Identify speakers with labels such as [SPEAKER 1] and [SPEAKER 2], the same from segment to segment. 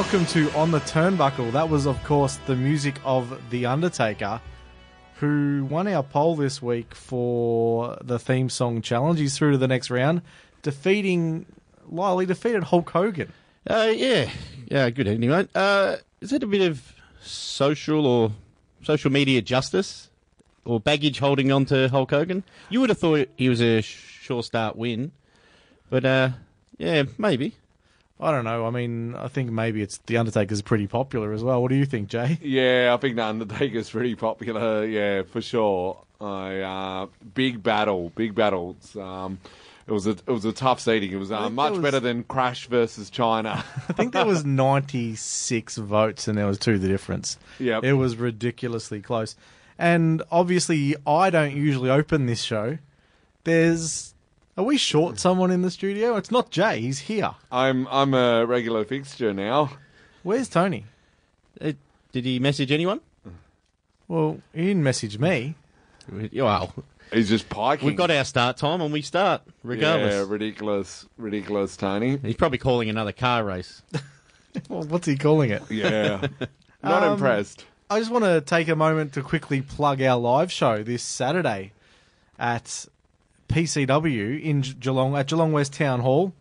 [SPEAKER 1] Welcome to On the Turnbuckle. That was, of course, the music of The Undertaker, who won our poll this week for the theme song challenge. He's through to the next round, defeating Lyle. He defeated Hulk Hogan.
[SPEAKER 2] Uh, yeah, yeah, good evening, mate. Uh, is it a bit of social or social media justice or baggage holding on to Hulk Hogan? You would have thought he was a sure start win, but uh, yeah, maybe.
[SPEAKER 1] I don't know. I mean, I think maybe it's The Undertaker's pretty popular as well. What do you think, Jay?
[SPEAKER 3] Yeah, I think the Undertaker's pretty popular. Yeah, for sure. I uh, big battle, big battles. Um, it was a it was a tough seating. It was uh, much
[SPEAKER 1] was-
[SPEAKER 3] better than Crash versus Chyna.
[SPEAKER 1] I think there was 96 votes and there was two the difference.
[SPEAKER 3] Yep.
[SPEAKER 1] It was ridiculously close. And obviously, I don't usually open this show. There's. Are we short someone in the studio? It's not Jay. He's here.
[SPEAKER 3] I'm I'm a regular fixture now.
[SPEAKER 1] Where's Tony?
[SPEAKER 2] Uh, did he message anyone?
[SPEAKER 1] Well, he didn't message me.
[SPEAKER 2] Well,
[SPEAKER 3] He's just piking.
[SPEAKER 2] we've got our start time and we start regardless.
[SPEAKER 3] Yeah, ridiculous, ridiculous, Tony.
[SPEAKER 2] He's probably calling another car race.
[SPEAKER 1] Well, what's he calling it?
[SPEAKER 3] Yeah, not
[SPEAKER 1] Um,
[SPEAKER 3] impressed.
[SPEAKER 1] I just want to take a moment to quickly plug our live show this Saturday at PCW in Geelong at Geelong West Town Hall.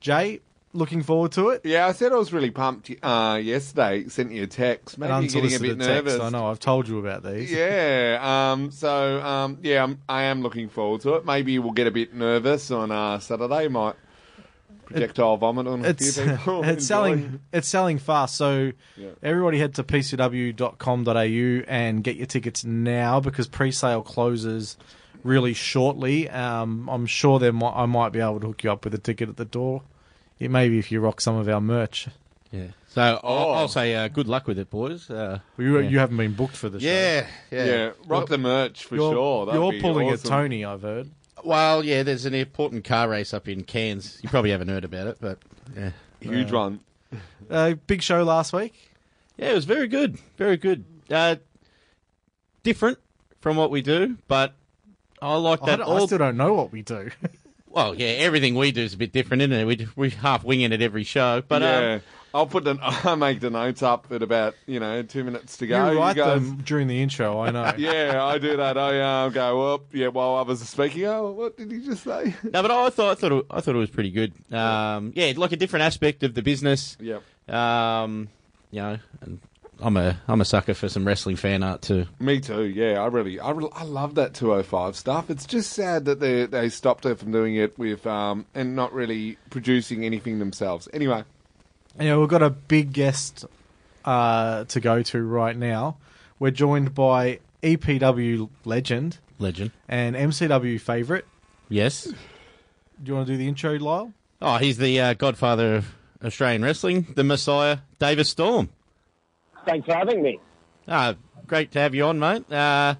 [SPEAKER 1] Jay, looking forward to it.
[SPEAKER 3] Yeah, I said I was really pumped uh, yesterday. Sent you a text. Maybe you're getting a bit nervous.
[SPEAKER 1] text. I know. I've told you about these.
[SPEAKER 3] Yeah. Um, so um, yeah, I'm, I am looking forward to it. Maybe we'll get a bit nervous on uh, Saturday. Might projectile vomit on a
[SPEAKER 1] It's
[SPEAKER 3] few people.
[SPEAKER 1] it's selling it's selling fast. So
[SPEAKER 3] Yeah.
[SPEAKER 1] everybody head to pcw.com.au and get your tickets now because pre-sale closes really shortly. Um, I'm sure there might, I might be able to hook you up with a ticket at the door. It maybe if you rock some of our merch.
[SPEAKER 2] Yeah. So I'll,
[SPEAKER 3] Oh.
[SPEAKER 2] I'll say uh, good luck with it, boys. Uh,
[SPEAKER 1] You
[SPEAKER 2] Yeah.
[SPEAKER 1] you haven't been booked for the show.
[SPEAKER 2] yeah, yeah,
[SPEAKER 3] Yeah, rock the merch for
[SPEAKER 1] you're,
[SPEAKER 3] sure. That'd
[SPEAKER 1] You're
[SPEAKER 3] be
[SPEAKER 1] pulling
[SPEAKER 3] awesome.
[SPEAKER 1] a Tony, I've heard.
[SPEAKER 2] Well, yeah, there's an important car race up in Cairns. You probably haven't heard about it, but yeah.
[SPEAKER 3] Huge one.
[SPEAKER 1] Uh, big show last week.
[SPEAKER 2] Yeah, it was very good. Very good. Uh, different from what we do, but I like that.
[SPEAKER 1] don't- I still don't know what we do.
[SPEAKER 2] well, yeah, everything we do is a bit different, isn't it? We, we half winging it at every show. But
[SPEAKER 3] yeah,
[SPEAKER 2] um,
[SPEAKER 3] I'll put the I make the notes up at about you know two minutes to go.
[SPEAKER 1] you
[SPEAKER 3] go.
[SPEAKER 1] write
[SPEAKER 3] guys,
[SPEAKER 1] them during the intro, I know.
[SPEAKER 3] Yeah, I do that. I uh, go up. Yeah, while others are speaking. Oh, what did he just say?
[SPEAKER 2] no, but I thought I thought it, I thought it was pretty good. Um, yeah, like a different aspect of the business.
[SPEAKER 3] yep.
[SPEAKER 2] Um, you know, and I'm a I'm a sucker for some wrestling fan art too.
[SPEAKER 3] Me too. Yeah, I really, I, really, I love that 205 stuff. It's just sad that they they stopped her from doing it with um and not really producing anything themselves. Anyway,
[SPEAKER 1] Yeah, we've got a big guest uh, to go to right now. We're joined by EPW legend
[SPEAKER 2] Legend.
[SPEAKER 1] and MCW favourite.
[SPEAKER 2] Yes.
[SPEAKER 1] Do you want to do the intro, Lyle?
[SPEAKER 2] Oh, he's the uh, godfather of Australian wrestling, the Messiah, Davis Storm.
[SPEAKER 4] Thanks for having me.
[SPEAKER 2] Ah, great to have you on, mate. Uh,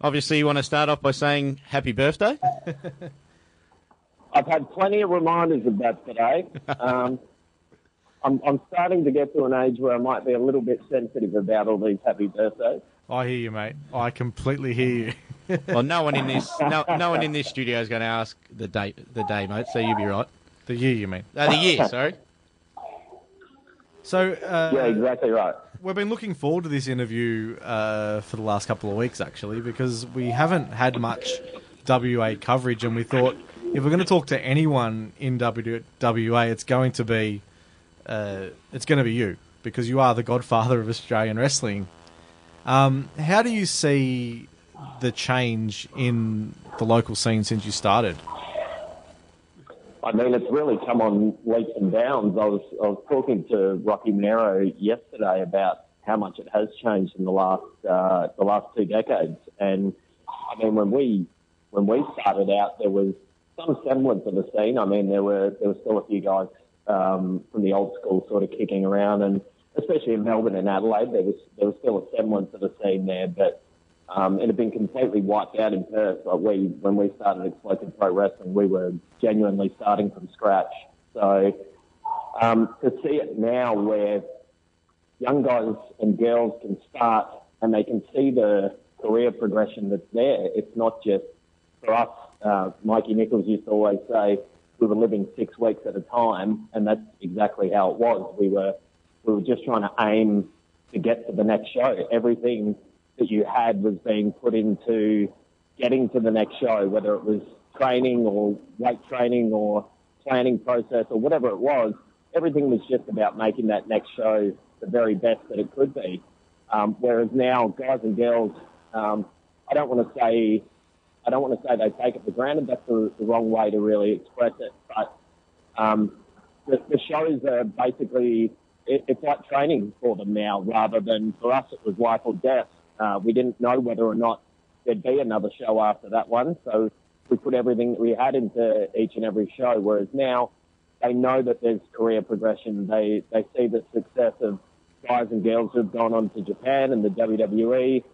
[SPEAKER 2] obviously, you want to start off by saying happy birthday.
[SPEAKER 4] I've had plenty of reminders of that today. Um, I'm, I'm starting to get to an age where I might be a little bit sensitive about all these happy birthdays.
[SPEAKER 1] I hear you, mate. I completely hear you.
[SPEAKER 2] Well, no one in this no, no one in this studio is going to ask the date the day, mate. So you'll be right.
[SPEAKER 1] the year, you mean?
[SPEAKER 2] Uh, the year, sorry.
[SPEAKER 1] So uh,
[SPEAKER 4] Yeah, exactly right.
[SPEAKER 1] We've been looking forward to this interview uh, for the last couple of weeks, actually, because we haven't had much WA coverage, and we thought if we're going to talk to anyone in WA, it's going to be uh, it's going to be you because you are the godfather of Australian wrestling. Um, how do you see the change in the local scene since you started?
[SPEAKER 4] I mean, it's really come on leaps and bounds. I was I was talking to Rocky Monero yesterday about how much it has changed in the last uh, the last two decades. And I mean, when we when we started out, there was some semblance of a scene. I mean, there were there were still a few guys um, from the old school sort of kicking around, and especially in Melbourne and Adelaide, there was there was still a semblance of a scene there, but um, it had been completely wiped out in Perth. Like we, when we started Explosive Pro Wrestling, we were genuinely starting from scratch. So um, to see it now, where young guys and girls can start and they can see the career progression that's there, it's not just for us. Uh, Mikey Nicholls used to always say we were living six weeks at a time, and that's exactly how it was. We were we were just trying to aim to get to the next show. Everything that you had was being put into getting to the next show, whether it was training or weight training or planning process or whatever it was. Everything was just about making that next show the very best that it could be. Um, whereas now, guys and girls, um, I don't want to say, I don't want to say they take it for granted. That's the, the wrong way to really express it. But um, the, the shows are basically, it, it's like training for them now, rather than for us it was life or death. Uh, we didn't know whether or not there'd be another show after that one, so we put everything that we had into each and every show. Whereas now, they know that there's career progression. They they see the success of guys and girls who've gone on to Japan and the WWE,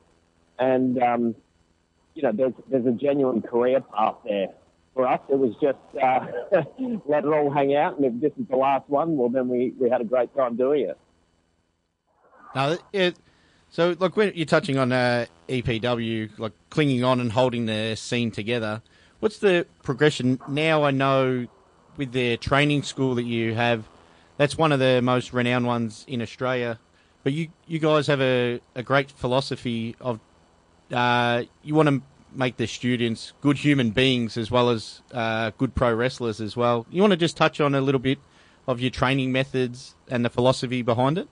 [SPEAKER 4] and um, you know there's there's a genuine career path there. For us, it was just uh, let it all hang out, and if this is the last one, well then we, we had a great time doing it.
[SPEAKER 2] Now, it, so look, when you're touching on uh, EPW, like clinging on and holding the scene together. What's the progression now? I know with the training school that you have, that's one of the most renowned ones in Australia. But you, you guys have a, a great philosophy of uh, you want to make the students good human beings as well as uh, good pro wrestlers as well. You want to just touch on a little bit of your training methods and the philosophy behind it?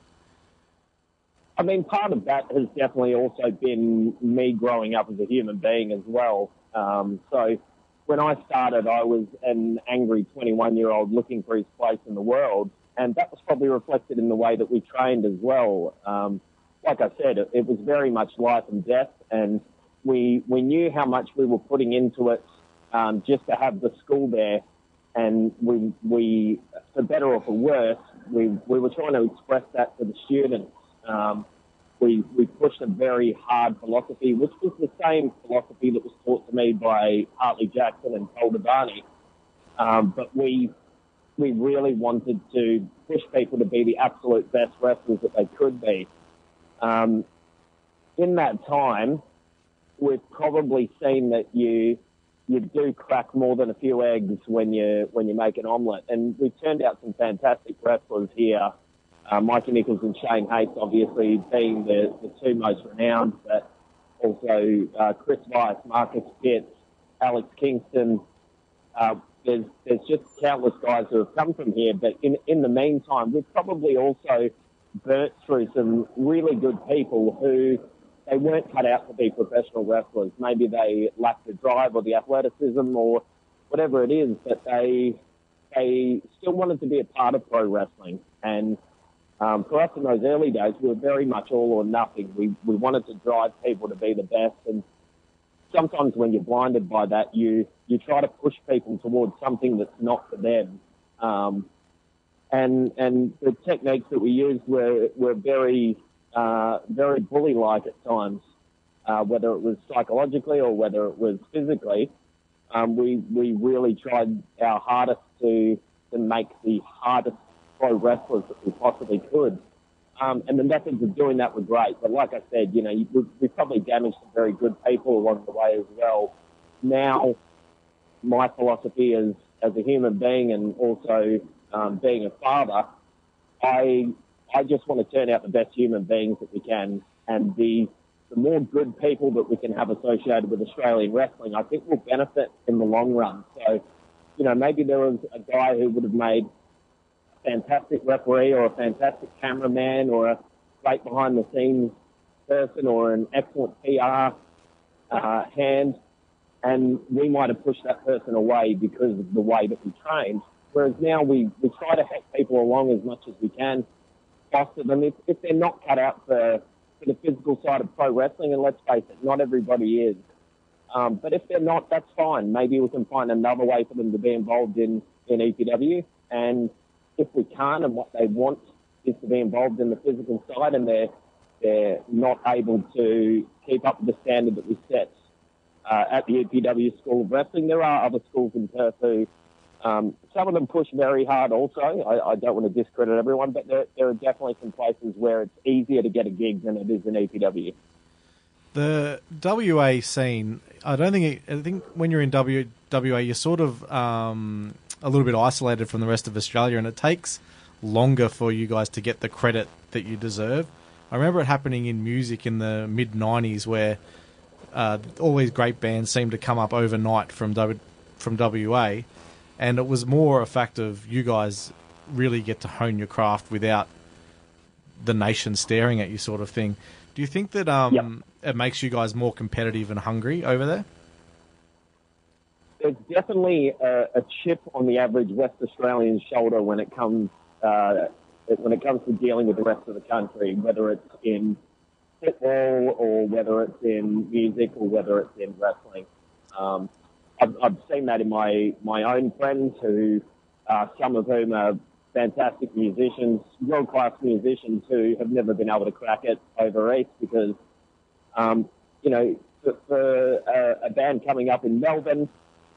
[SPEAKER 4] I mean, part of that has definitely also been me growing up as a human being as well. Um, so when I started, I was an angry 21 year old looking for his place in the world. And that was probably reflected in the way that we trained as well. Um, like I said, it, it, was very much life and death. And we, we knew how much we were putting into it um, just to have the school there. And we, we, for better or for worse, we, we were trying to express that to the students. Um, we, we pushed a very hard philosophy, which was the same philosophy that was taught to me by Hartley Jackson and Paul Devani. Um, but we, we really wanted to push people to be the absolute best wrestlers that they could be. Um, in that time, we've probably seen that you you do crack more than a few eggs when you when you make an omelette, and we've turned out some fantastic wrestlers here uh, Mikey Nicholls and Shane Haste, obviously, being the, the two most renowned, but also uh, Chris Weiss, Marcus Pitts, Alex Kingston. Uh, there's, there's just countless guys who have come from here, but in, in the meantime, we've probably also burnt through some really good people who they weren't cut out to be professional wrestlers. Maybe they lacked the drive or the athleticism or whatever it is, but they they still wanted to be a part of pro wrestling. And um, for us in those early days, we were very much all or nothing. We, we wanted to drive people to be the best. And sometimes when you're blinded by that, you, you try to push people towards something that's not for them. Um, and, and the techniques that we used were, were very, uh, very bully-like at times, uh, whether it was psychologically or whether it was physically. Um, we, we really tried our hardest to, to make the hardest pro wrestlers that we possibly could. Um, and the methods of doing that were great. But like I said, you know, we, we probably damaged some very good people along the way as well. Now, my philosophy is as a human being and also um, being a father, I I just want to turn out the best human beings that we can, and the the more good people that we can have associated with Australian wrestling, I think will benefit in the long run. So, you know, maybe there was a guy who would have made fantastic referee or a fantastic cameraman or a great behind the scenes person or an excellent PR uh, hand, and we might have pushed that person away because of the way that we trained. Whereas now we, we try to help people along as much as we can, foster them. If, if they're not cut out for, for the physical side of pro wrestling, and let's face it, not everybody is. Um, but if they're not, that's fine. Maybe we can find another way for them to be involved in, in EPW. And if we can't and what they want is to be involved in the physical side and they're, they're not able to keep up with the standard that we set uh, at the EPW School of Wrestling. There are other schools in Perth who, um, some of them push very hard also. I, I don't want to discredit everyone, but there, there, are definitely some places where it's easier to get a gig than it is in EPW.
[SPEAKER 1] The WA scene, I don't think, it, I think when you're in WA, you're sort of, um, a little bit isolated from the rest of Australia, and it takes longer for you guys to get the credit that you deserve. I remember it happening in music in the mid '90s, where uh, all these great bands seemed to come up overnight from w, from WA, and it was more a fact of you guys really get to hone your craft without the nation staring at you, sort of thing. Do you think that um,
[SPEAKER 4] Yep.
[SPEAKER 1] it makes you guys more competitive and hungry over there?
[SPEAKER 4] There's definitely a, a chip on the average West Australian shoulder when it comes uh, when it comes to dealing with the rest of the country, whether it's in football or whether it's in music or whether it's in wrestling. Um, I've, I've seen that in my, my own friends who, uh, some of whom are fantastic musicians, world class musicians who have never been able to crack it over east because, um, you know, for, for a, a band coming up in Melbourne,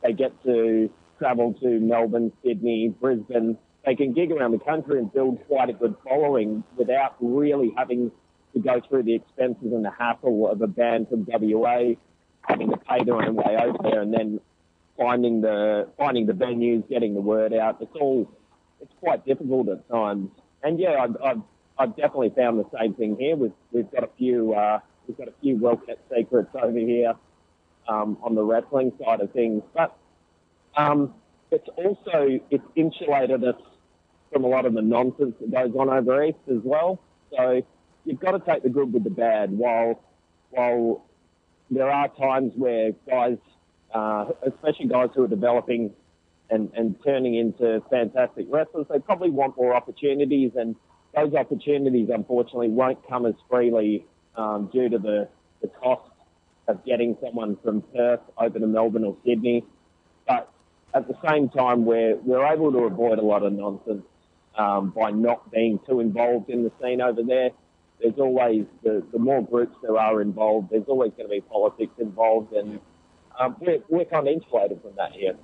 [SPEAKER 4] they get to travel to Melbourne, Sydney, Brisbane. They can gig around the country and build quite a good following without really having to go through the expenses and the hassle of a band from WA having to pay their own way over there and then finding the finding the venues, getting the word out. It's all it's quite difficult at times. And yeah, I've, I've, I've definitely found the same thing here. We've we've got a few uh, we've got a few well kept secrets over here um, on the wrestling side of things, but um, it's also it's insulated us from a lot of the nonsense that goes on over east as well. So you've got to take the good with the bad. While while there are times where guys, uh, especially guys who are developing and, and turning into fantastic wrestlers, they probably want more opportunities, and those opportunities unfortunately won't come as freely um, due to the, the cost of getting someone from Perth over to Melbourne or Sydney. But at the same time, we're, we're able to avoid a lot of nonsense um, by not being too involved in the scene over there. There's always, the, the more groups there are involved, there's always going to be politics involved, and um, we're, we're kind of insulated from that here.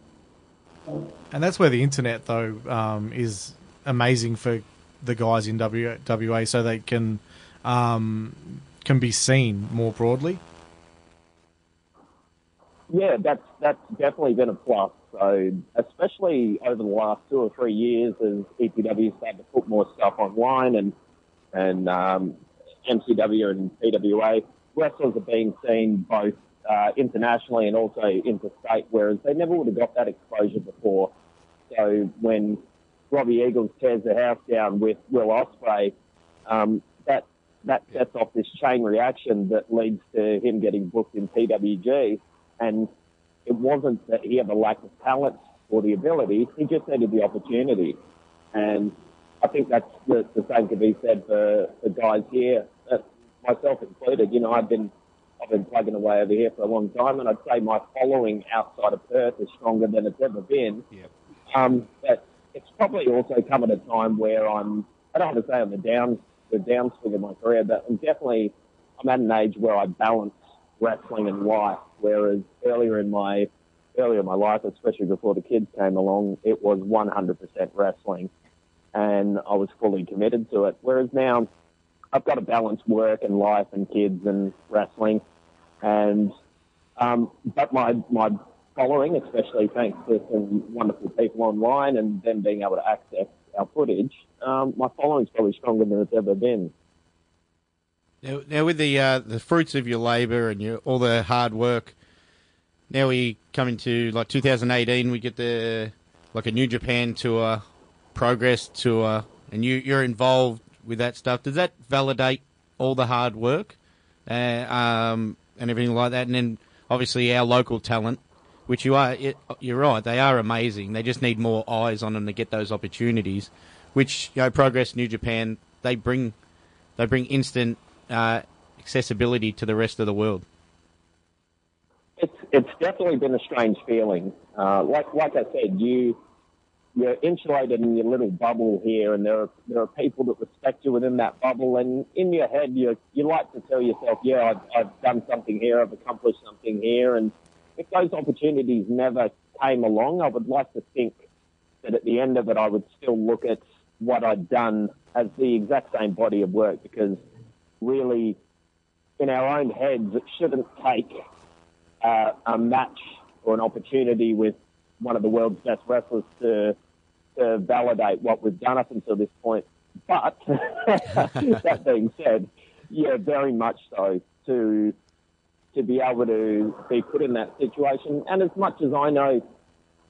[SPEAKER 1] And that's where the internet, though, um, is amazing for the guys in w- WA, so they can um, can be seen more broadly.
[SPEAKER 4] Yeah, that's that's definitely been a plus. So, especially over the last two or three years, as EPW started to put more stuff online, and and um, MCW and PWA wrestlers are being seen both uh, internationally and also interstate, whereas they never would have got that exposure before. So when Robbie Eagles tears the house down with Will Ospreay, um, that that sets off this chain reaction that leads to him getting booked in PWG. And it wasn't that he had a lack of talent or the ability; he just needed the opportunity. And I think that's the, the same could be said for the guys here, uh, myself included. You know, I've been I've been plugging away over here for a long time, and I'd say my following outside of Perth is stronger than it's ever been.
[SPEAKER 2] Yep.
[SPEAKER 4] Um, but it's probably also come at a time where I'm, I don't want to say on the down, the downswing of my career, but I'm definitely, I'm at an age where I balance wrestling and life, whereas earlier in my, earlier in my life, especially before the kids came along, it was 100% wrestling and I was fully committed to it. Whereas now I've got to balance work and life and kids and wrestling. And, um, but my, my following, especially thanks to some wonderful people online and them being able to access our footage, um, my following's probably stronger than it's ever been.
[SPEAKER 2] Now, now with the uh, the fruits of your labour and your all the hard work, now we come into like 2018. We get the like a New Japan tour, Progress tour, and you you're involved with that stuff. Does that validate all the hard work, uh, um, and everything like that? And then obviously our local talent, which you are, it, you're right, they are amazing. They just need more eyes on them to get those opportunities. Which you know, Progress, New Japan, they bring they bring instant uh, accessibility to the rest of the world.
[SPEAKER 4] It's it's definitely been a strange feeling. Uh, like like I said, you you're insulated in your little bubble here, and there are there are people that respect you within that bubble. And in your head, you you like to tell yourself, "Yeah, I've, I've done something here, I've accomplished something here." And if those opportunities never came along, I would like to think that at the end of it, I would still look at what I'd done as the exact same body of work, because really, in our own heads, it shouldn't take uh, a match or an opportunity with one of the world's best wrestlers to to validate what we've done up until this point. But that being said, yeah, very much so to to be able to be put in that situation. And as much as I know,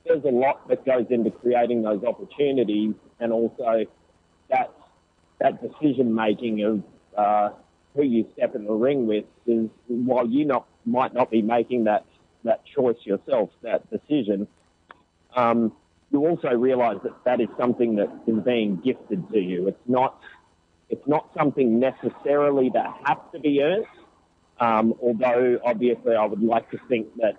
[SPEAKER 4] there's a lot that goes into creating those opportunities, and also that that decision making of uh, who you step in the ring with is while you not might not be making that that choice yourself, that decision. Um, you also realise that that is something that is being gifted to you. It's not it's not something necessarily that has to be earned. Um, although obviously I would like to think that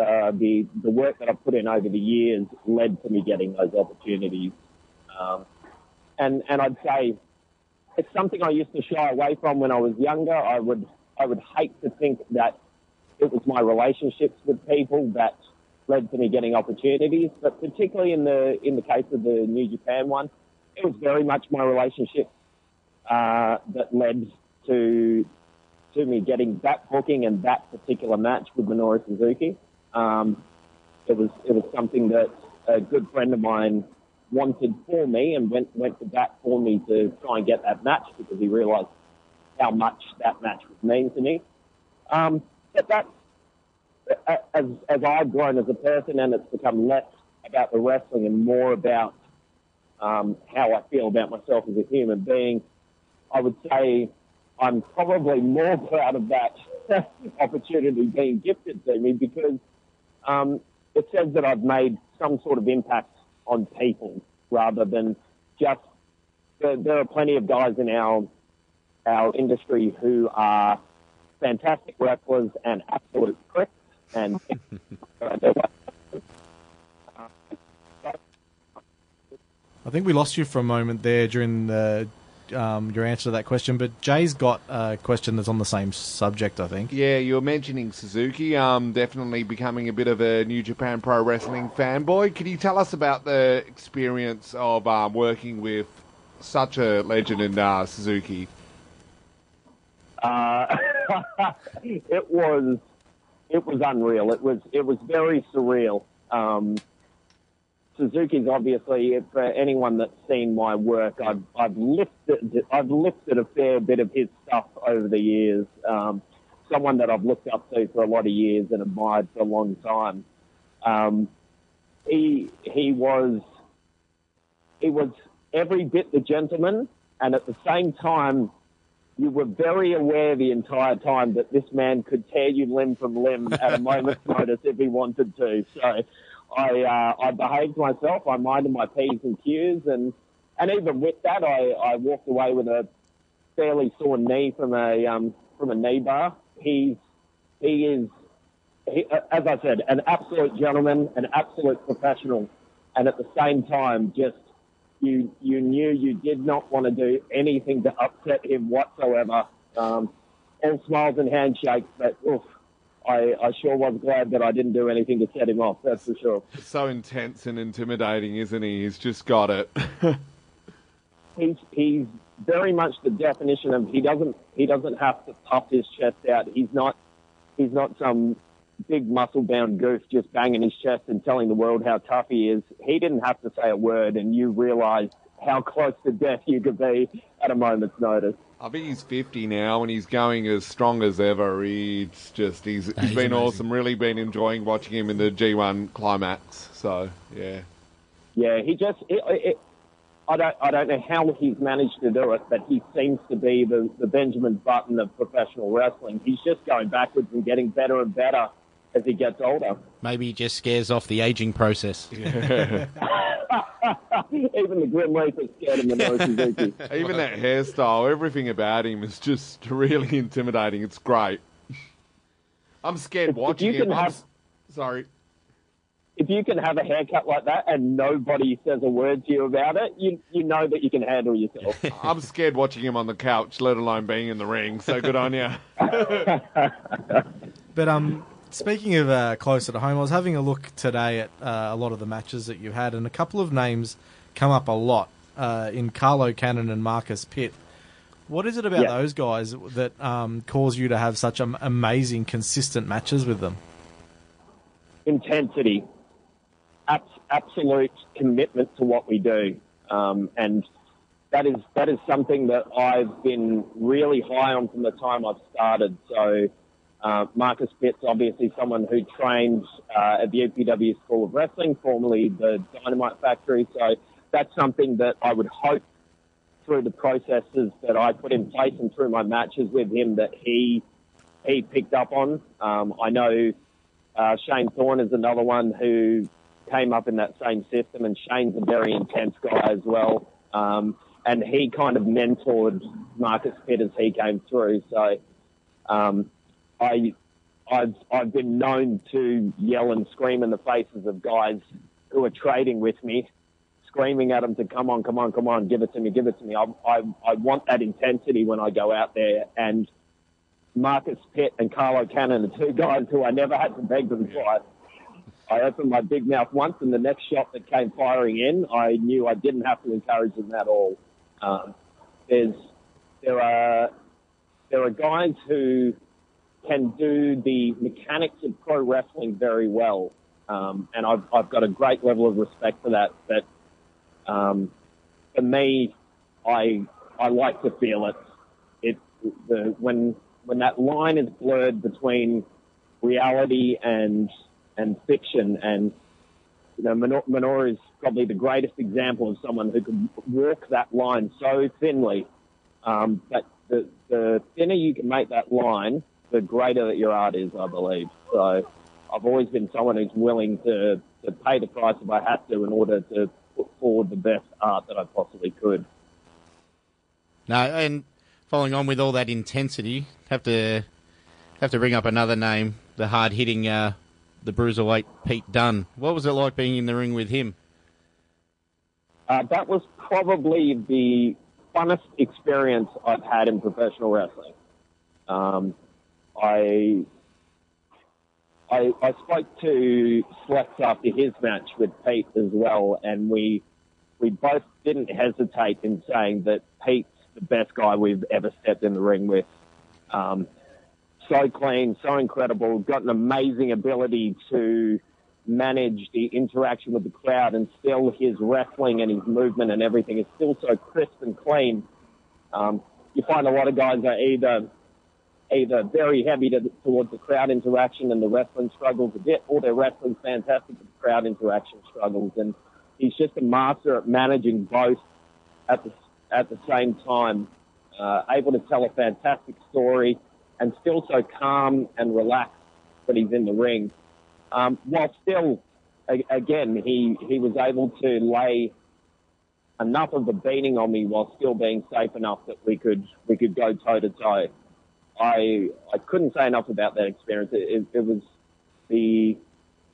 [SPEAKER 4] uh, the the work that I've put in over the years led to me getting those opportunities. Um, and and I'd say it's something I used to shy away from when I was younger. I would I would hate to think that it was my relationships with people that led to me getting opportunities, but particularly in the in the case of the New Japan one, it was very much my relationship uh, that led to to me getting that booking and that particular match with Minoru Suzuki. Um, it was it was something that a good friend of mine wanted for me and went went to bat for me to try and get that match because he realised how much that match would mean to me. Um, but that's as as I've grown as a person and it's become less about the wrestling and more about um, how I feel about myself as a human being. I would say I'm probably more proud of that opportunity being gifted to me because um, it says that I've made some sort of impact on people rather than just. There, there are plenty of guys in our our industry who are fantastic wrestlers and absolute pricks and
[SPEAKER 1] I think we lost you for a moment there during the, um, your answer to that question, but Jay's got a question that's on the same subject, I think.
[SPEAKER 3] Yeah, you were mentioning Suzuki, um, definitely becoming a bit of a New Japan Pro Wrestling fanboy. Can you tell us about the experience of um, working with such a legend in uh, Suzuki?
[SPEAKER 4] Uh, it was it was unreal. It was it was very surreal. Um, Suzuki's obviously, for anyone that's seen my work, I've I've lifted I've lifted a fair bit of his stuff over the years. Um, someone that I've looked up to for a lot of years and admired for a long time. Um, he he was he was every bit the gentleman, and at the same time you were very aware the entire time that this man could tear you limb from limb at a moment's notice if he wanted to. So I uh, I behaved myself. I minded my p's and q's, and and even with that, I, I walked away with a fairly sore knee from a um, from a knee bar. He's he is he, as I said, an absolute gentleman, an absolute professional, and at the same time, just you you knew you did not want to do anything to upset him whatsoever. Um, all smiles and handshakes, but oof, I, I sure was glad that I didn't do anything to set him off. That's for sure.
[SPEAKER 3] So intense and intimidating, isn't he? He's just got it.
[SPEAKER 4] he's he's very much the definition of he doesn't he doesn't have to puff his chest out. He's not he's not some big muscle bound goof just banging his chest and telling the world how tough he is. He didn't have to say a word, and you realised how close to death you could be at a moment's notice.
[SPEAKER 3] I think he's 50 now and he's going as strong as ever. He's just, he's, he's,
[SPEAKER 2] he's
[SPEAKER 3] been
[SPEAKER 2] amazing.
[SPEAKER 3] awesome. Really been enjoying watching him in the G1 climax. So, yeah.
[SPEAKER 4] Yeah, he just. It, it, I don't. I don't know how he's managed to do it, but he seems to be the, the Benjamin Button of professional wrestling. He's just going backwards and getting better and better as he gets older.
[SPEAKER 2] Maybe he just scares off the aging process.
[SPEAKER 4] Even the Grim reaper scared him Minoru Suzuki.
[SPEAKER 3] Even that hairstyle, everything about him is just really intimidating. It's great. I'm scared
[SPEAKER 4] If- if
[SPEAKER 3] watching
[SPEAKER 4] you can
[SPEAKER 3] him. I'm
[SPEAKER 4] have-
[SPEAKER 3] s- Sorry.
[SPEAKER 4] If you can have a haircut like that and nobody says a word to you about it, you you know that you can handle yourself.
[SPEAKER 3] I'm scared watching him on the couch, let alone being in the ring. So good on you.
[SPEAKER 1] But um, speaking of uh, closer to home, I was having a look today at uh, a lot of the matches that you had, and a couple of names come up a lot uh, in Carlo Cannon and Marcus Pitt. What is it about
[SPEAKER 4] Yeah.
[SPEAKER 1] those guys that um, cause you to have such am- amazing, consistent matches with them?
[SPEAKER 4] Intensity. abs- absolute commitment to what we do, um, and that is that is something that I've been really high on from the time I've started. So. Uh, Marcus Pitt's obviously someone who trained uh, at the EPW School of Wrestling, formerly the Dynamite Factory. So that's something that I would hope through the processes that I put in place and through my matches with him that he he picked up on. Um, I know uh, Shane Thorne is another one who came up in that same system, and Shane's a very intense guy as well. Um, and he kind of mentored Marcus Pitt as he came through. So um, I, I've I've been known to yell and scream in the faces of guys who are trading with me, screaming at them to come on, come on, come on, give it to me, give it to me. I I, I want that intensity when I go out there, and Marcus Pitt and Carlo Cannon are two guys who I never had to beg them twice. I opened my big mouth once, and the next shot that came firing in, I knew I didn't have to encourage them at all. Um, there's there are there are guys who can do the mechanics of pro wrestling very well. Um, and I've, I've got a great level of respect for that. But um, for me, I I like to feel it. It the when when that line is blurred between reality and and fiction, and you know, Minoru is probably the greatest example of someone who can walk that line so thinly. Um, that the, the thinner you can make that line, the greater that your art is, I believe. So I've always been someone who's willing to, to pay the price if I have to in order to put forward the best art that I possibly could.
[SPEAKER 2] No, and following on with all that intensity, have to have to bring up another name, the hard hitting, uh, the bruiserweight Pete Dunne. What was it like being in the ring with him?
[SPEAKER 4] Uh, that was probably the funnest experience I've had in professional wrestling. Um, I, I, I spoke to Slex after his match with Pete as well, and we we both didn't hesitate in saying that Pete's the best guy we've ever stepped in the ring with. Um, so clean, so incredible, got an amazing ability to manage the interaction with the crowd, and still his wrestling and his movement and everything is still so crisp and clean. Um, you find a lot of guys are either either very heavy to, towards the crowd interaction and the wrestling struggles a bit, or their wrestling's fantastic the crowd interaction struggles. And he's just a master at managing both at the at the same time, uh, able to tell a fantastic story and still so calm and relaxed when he's in the ring, um, while still, again, he he was able to lay enough of the beating on me while still being safe enough that we could we could go toe to toe. I I couldn't say enough about that experience. It, it, it was the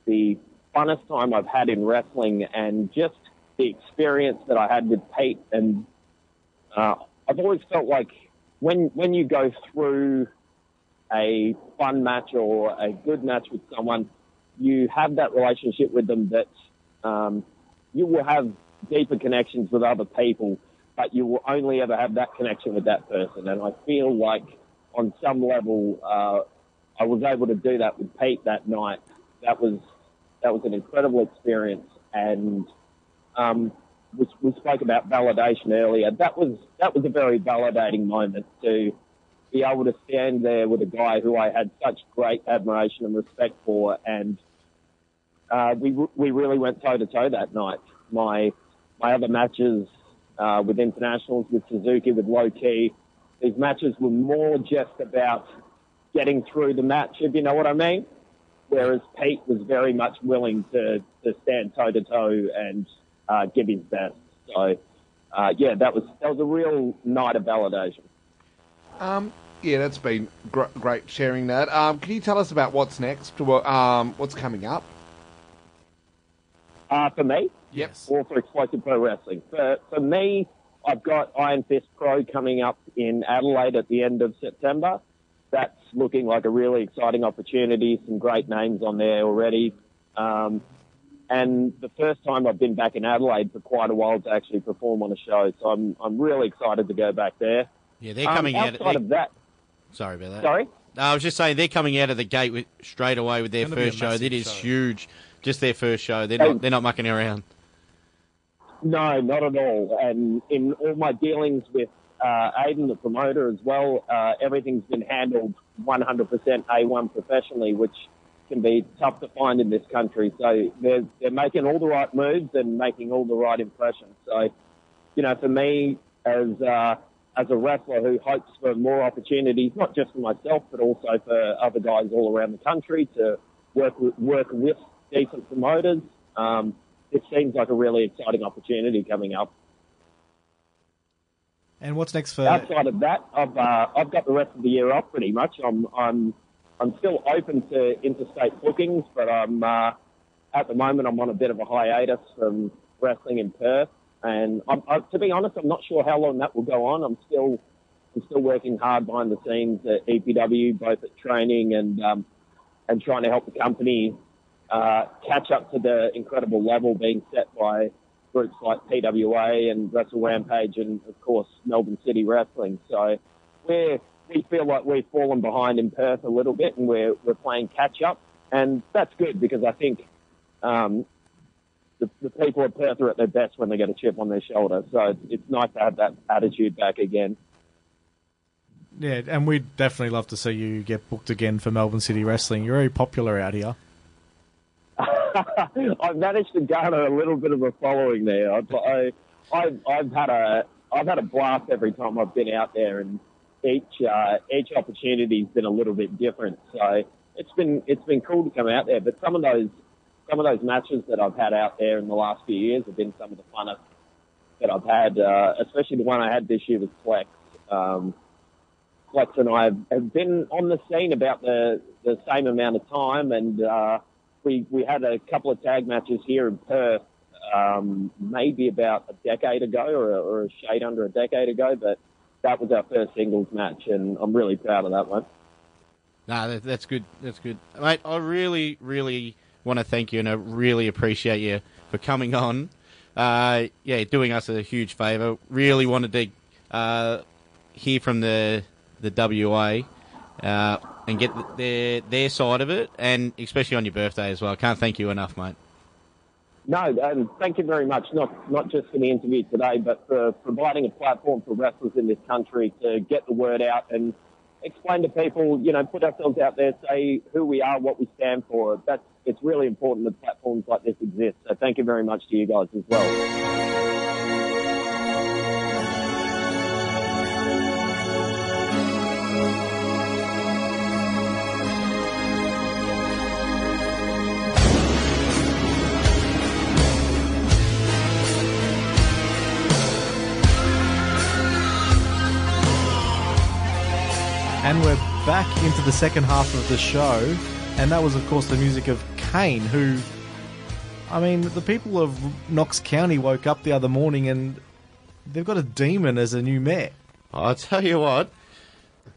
[SPEAKER 4] the funnest time I've had in wrestling, and just the experience that I had with Pete. And uh, I've always felt like when when you go through a fun match or a good match with someone, you have that relationship with them that um, you will have deeper connections with other people, but you will only ever have that connection with that person. And I feel like on some level, uh, I was able to do that with Pete that night. That was that was an incredible experience, and um, we, we spoke about validation earlier. That was that was a very validating moment to be able to stand there with a guy who I had such great admiration and respect for, and uh, we we really went toe to toe that night. My my other matches uh, with internationals, with Suzuki, with Low Ki, these matches were more just about getting through the match, if you know what I mean. Whereas Pete was very much willing to, to stand toe to toe and uh, give his best. So, uh, yeah, that was that was a real night of validation.
[SPEAKER 3] Um, yeah, that's been gr- great sharing that. Um, can you tell us about what's next? Um, what's coming up?
[SPEAKER 4] Uh, for me,
[SPEAKER 3] yep.
[SPEAKER 4] Or for Explosive Pro Wrestling. For for me, I've got Iron Fist Pro coming up in Adelaide at the end of September. That's looking like a really exciting opportunity. Some great names on there already. Um, and the first time I've been back in Adelaide for quite a while to actually perform on a show. So I'm, I'm really excited to go back there.
[SPEAKER 2] Yeah, they're coming
[SPEAKER 4] um,
[SPEAKER 2] out.
[SPEAKER 4] Outside of that.
[SPEAKER 2] Sorry about that.
[SPEAKER 4] Sorry?
[SPEAKER 2] No, I was just saying they're coming out of the gate with, straight away with their first show. That is
[SPEAKER 1] show.
[SPEAKER 2] huge. just their first show. They're
[SPEAKER 4] Hey.
[SPEAKER 2] not they're not mucking around.
[SPEAKER 4] No, not at all. And in all my dealings with uh, Aiden, the promoter, as well, uh, everything's been handled 100% A1 professionally, which can be tough to find in this country. So they're, they're making all the right moves and making all the right impressions. So, you know, for me, as uh, as a wrestler who hopes for more opportunities, not just for myself, but also for other guys all around the country to work with, work with decent promoters. Um, it seems like a really exciting opportunity coming up.
[SPEAKER 1] And what's next for?
[SPEAKER 4] Outside of that, I've uh, I've got the rest of the year off pretty much. I'm I'm I'm still open to interstate bookings, but I'm uh, at the moment I'm on a bit of a hiatus from wrestling in Perth, and I'm, I, to be honest, I'm not sure how long that will go on. I'm still I'm still working hard behind the scenes at EPW, both at training and um, and trying to help the company uh, catch up to the incredible level being set by groups like PWA and Wrestle Rampage and, of course, Melbourne City Wrestling. So we're, we feel like we've fallen behind in Perth a little bit and we're, we're playing catch up. And that's good because I think um, the, the people of Perth are at their best when they get a chip on their shoulder. So it's, it's nice to have that attitude back again.
[SPEAKER 1] Yeah, and we'd definitely love to see you get booked again for Melbourne City Wrestling. You're very popular out here.
[SPEAKER 4] I've managed to garner a little bit of a following there. I've, I, I've, I've had a I've had a blast every time I've been out there, and each uh, each opportunity's been a little bit different. So it's been it's been cool to come out there. But some of those some of those matches that I've had out there in the last few years have been some of the funnest that I've had, uh, especially the one I had this year with Slex. Um, Slex and I have, have been on the scene about the, the same amount of time, and uh, we we had a couple of tag matches here in Perth, um, maybe about a decade ago, or a, or a shade under a decade ago. But that was our first singles match, and I'm really proud of that one.
[SPEAKER 2] No, that, that's good. That's good, mate. I really, really want to thank you, and I really appreciate you for coming on. Uh, yeah, doing us a huge favour. Really wanted to uh, hear from the the WA uh, and get their their side of it, and especially on your birthday as well. Can't thank you enough, mate.
[SPEAKER 4] No, thank you very much. Not not just for the interview today, but for providing a platform for wrestlers in this country to get the word out and explain to people, you know, put ourselves out there, say who we are, what we stand for. That's it's really important that platforms like this exist. So thank you very much to you guys as well.
[SPEAKER 1] Into the second half of the show, and that was, of course, the music of Kane, who, I mean, the people of Knox County woke up the other morning and they've got a demon as a new mayor.
[SPEAKER 2] I'll tell you what,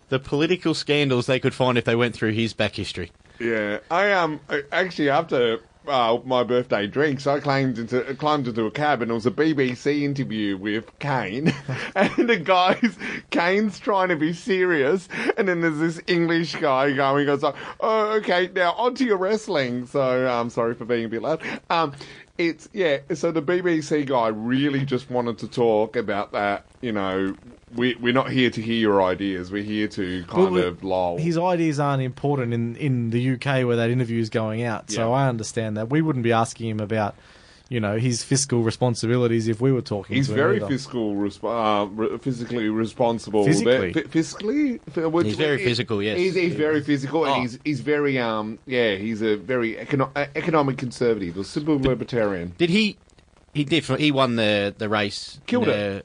[SPEAKER 2] the political scandals they could find if they went through his back history.
[SPEAKER 3] Yeah, I um I- actually after uh, my birthday drinks, I climbed into climbed into a cab and it was a BBC interview with Kane, and the guys Kane's trying to be serious, and then there's this English guy going, goes like, "Oh, okay, now on to your wrestling." So I'm sorry for being a bit loud. Um, it's yeah. So the BBC guy really just wanted to talk about that. You know, we we're not here to hear your ideas. We're here to kind
[SPEAKER 1] Well,
[SPEAKER 3] of lol.
[SPEAKER 1] His ideas aren't important in, in the UK where that interview is going out, so
[SPEAKER 3] Yeah.
[SPEAKER 1] I understand that. We wouldn't be asking him about, you know, his fiscal responsibilities if we were talking
[SPEAKER 3] He's
[SPEAKER 1] to him
[SPEAKER 3] very
[SPEAKER 1] either.
[SPEAKER 3] fiscal, resp- uh, re- physically responsible.
[SPEAKER 1] Physically?
[SPEAKER 3] Ve- physically, F- which-
[SPEAKER 2] He's very
[SPEAKER 3] he-
[SPEAKER 2] physical, yes.
[SPEAKER 3] He's, he's very physical, and
[SPEAKER 2] Oh.
[SPEAKER 3] he's he's very um yeah he's a very econo- uh, economic conservative, a simple libertarian.
[SPEAKER 2] Did he? He did. He won the the race.
[SPEAKER 3] Killed
[SPEAKER 2] the,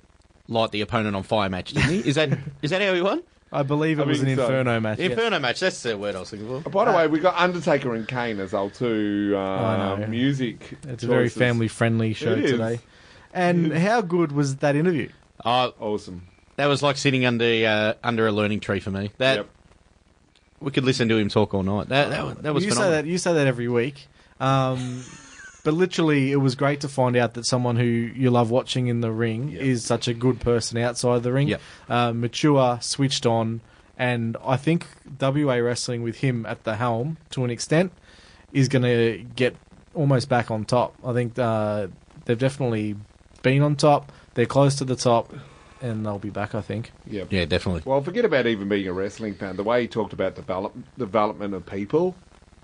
[SPEAKER 2] Light the opponent on fire match, didn't he? Is that is that how he won?
[SPEAKER 1] I believe it
[SPEAKER 3] I
[SPEAKER 1] was an
[SPEAKER 3] think so.
[SPEAKER 1] Inferno match.
[SPEAKER 2] The
[SPEAKER 1] yes.
[SPEAKER 2] Inferno match. That's the word I was looking for.
[SPEAKER 3] By the way, we got Undertaker and Kane as our two uh,
[SPEAKER 1] I know.
[SPEAKER 3] music.
[SPEAKER 1] It's a very
[SPEAKER 3] choices.
[SPEAKER 1] family friendly show
[SPEAKER 3] It is.
[SPEAKER 1] today. And how good was that interview?
[SPEAKER 2] Oh,
[SPEAKER 3] Awesome.
[SPEAKER 2] that was like sitting under uh, under a learning tree for me. That
[SPEAKER 3] Yep.
[SPEAKER 2] we could listen to him talk all night. That that, that was
[SPEAKER 1] you say that you say that every week, um, but literally, it was great to find out that someone who you love watching in the ring
[SPEAKER 3] Yep.
[SPEAKER 1] is such a good person outside the ring,
[SPEAKER 2] Yep.
[SPEAKER 1] uh, mature, switched on, and I think WA wrestling with him at the helm to an extent is going to get almost back on top. I think uh, they've definitely been on top. They're close to the top, and they'll be back. I think.
[SPEAKER 3] Yeah.
[SPEAKER 2] Yeah, definitely.
[SPEAKER 3] Well, forget about even being a wrestling fan. The way he talked about develop, development of people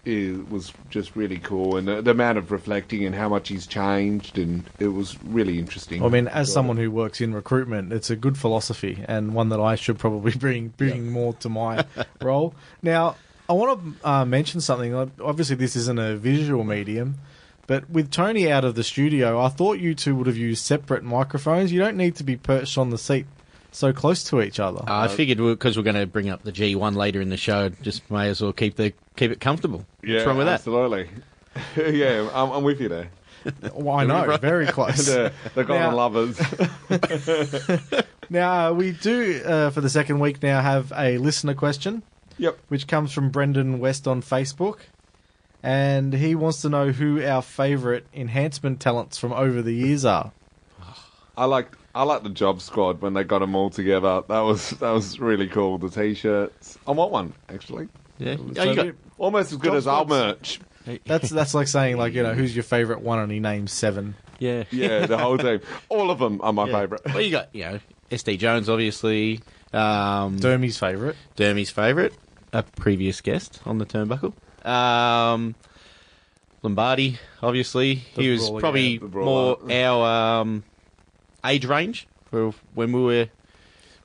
[SPEAKER 3] is, was just really cool, and the, the amount of reflecting and how much he's changed, and it was really interesting.
[SPEAKER 1] I mean, as someone who works in recruitment, it's a good philosophy and one that I should probably bring bring more to my role. Now, I want to uh, mention something. Obviously, this isn't a visual medium, but with Tony out of the studio, I thought you two would have used separate microphones. You don't need to be perched on the seat so close to each other.
[SPEAKER 2] Uh, I figured because we're going to bring up the G1 later in the show, just may as well keep the keep it comfortable.
[SPEAKER 3] yeah,
[SPEAKER 2] What's wrong with that?
[SPEAKER 3] absolutely. yeah, I'm, I'm with you there.
[SPEAKER 1] well, I know, very close.
[SPEAKER 3] The, the golden
[SPEAKER 1] Now-
[SPEAKER 3] lovers.
[SPEAKER 1] Now, uh, we do, uh, for the second week now, have a listener question.
[SPEAKER 3] yep.
[SPEAKER 1] which comes from Brendan West on Facebook. And he wants to know who our favourite enhancement talents from over the years are.
[SPEAKER 3] I like I like the job squad when they got them all together. That was that was really cool. The t-shirts. I want one actually.
[SPEAKER 2] Yeah,
[SPEAKER 1] So
[SPEAKER 2] oh, you got,
[SPEAKER 3] Almost as good as our
[SPEAKER 1] squads.
[SPEAKER 3] merch.
[SPEAKER 1] That's that's like saying like you know who's your favourite one and he names seven.
[SPEAKER 2] yeah,
[SPEAKER 3] Yeah, the whole team. All of them are my
[SPEAKER 2] Yeah.
[SPEAKER 3] favourite.
[SPEAKER 2] Well, you got you know SD Jones, obviously. Um,
[SPEAKER 1] Dermy's favourite.
[SPEAKER 2] Dermy's favourite, a previous guest on the turnbuckle. Um, Lombardi, obviously,
[SPEAKER 1] The
[SPEAKER 2] he was
[SPEAKER 1] brawler,
[SPEAKER 2] probably
[SPEAKER 3] yeah,
[SPEAKER 2] more our um, age range for when we were.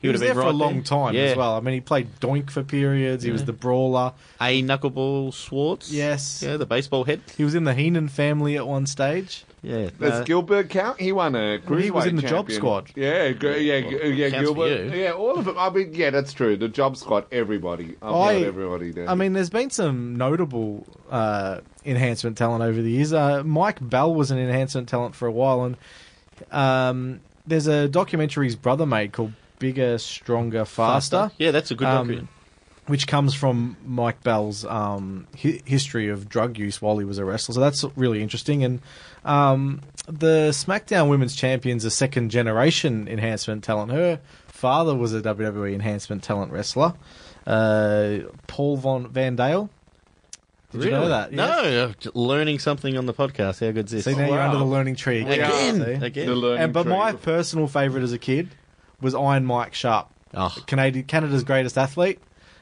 [SPEAKER 1] He,
[SPEAKER 2] would
[SPEAKER 1] was
[SPEAKER 2] have
[SPEAKER 1] there
[SPEAKER 2] been
[SPEAKER 1] for a
[SPEAKER 2] right
[SPEAKER 1] long time
[SPEAKER 2] Yeah.
[SPEAKER 1] as well. I mean, he played Doink for periods. He was the brawler.
[SPEAKER 2] A knuckleball Schwartz.
[SPEAKER 1] Yes.
[SPEAKER 2] Yeah, the baseball head.
[SPEAKER 1] He was in the Heenan family at one stage.
[SPEAKER 2] Yeah.
[SPEAKER 3] Does
[SPEAKER 2] uh,
[SPEAKER 3] Gillberg count? He won a cruiserweight
[SPEAKER 1] He was in the job squad.
[SPEAKER 3] Yeah, g- yeah, g- yeah.
[SPEAKER 2] Gillberg.
[SPEAKER 3] Yeah, all of them. I mean, yeah, that's true. The job squad. Everybody. I've
[SPEAKER 1] I-
[SPEAKER 3] everybody there.
[SPEAKER 1] I mean, there's been some notable uh, enhancement talent over the years. Uh, Mike Bell was an enhancement talent for a while, and um, there's a documentary his brother made called Bigger, Stronger, Faster,
[SPEAKER 2] Yeah, that's a good
[SPEAKER 1] Um,
[SPEAKER 2] document.
[SPEAKER 1] which comes from Mike Bell's um, hi- history of drug use while he was a wrestler. So that's really interesting. And um, the SmackDown Women's Champion's a second generation enhancement talent. Her father was a WWE enhancement talent wrestler, uh, Paul Von Van Dale. Did you know that?
[SPEAKER 2] No,
[SPEAKER 1] Yes.
[SPEAKER 2] learning something on the podcast. How good's this?
[SPEAKER 1] See, now you're under the learning tree again.
[SPEAKER 2] Again, again.
[SPEAKER 3] The learning
[SPEAKER 1] And, but
[SPEAKER 3] tree.
[SPEAKER 1] my personal favourite as a kid was Iron Mike Sharpe.
[SPEAKER 2] Oh,
[SPEAKER 1] Canadian Canada's greatest athlete.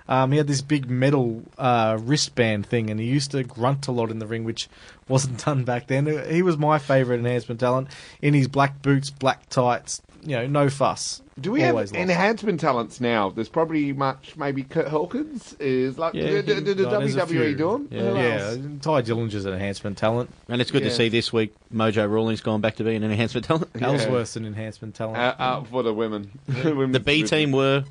[SPEAKER 1] Um, he had this big metal uh, wristband thing, and he used to grunt a lot in the ring, which wasn't done back then. He was my favourite enhancement talent in his black boots, black tights. You know, no fuss.
[SPEAKER 3] Do we have
[SPEAKER 1] Always lost.
[SPEAKER 3] enhancement talents now? There's probably much. Maybe Curt Hawkins is like.
[SPEAKER 2] Yeah,
[SPEAKER 3] the
[SPEAKER 1] no, there's a
[SPEAKER 3] WWE
[SPEAKER 1] few.
[SPEAKER 3] do him?
[SPEAKER 2] Yeah.
[SPEAKER 3] Who
[SPEAKER 1] Yeah. Tye Dillinger's an enhancement talent.
[SPEAKER 2] and it's good
[SPEAKER 3] Yeah.
[SPEAKER 2] to see this week Mojo Rawley's gone back to being an enhancement talent.
[SPEAKER 3] Yeah.
[SPEAKER 1] Ellsworth's an enhancement talent.
[SPEAKER 3] Uh, uh, for the women.
[SPEAKER 2] The B team were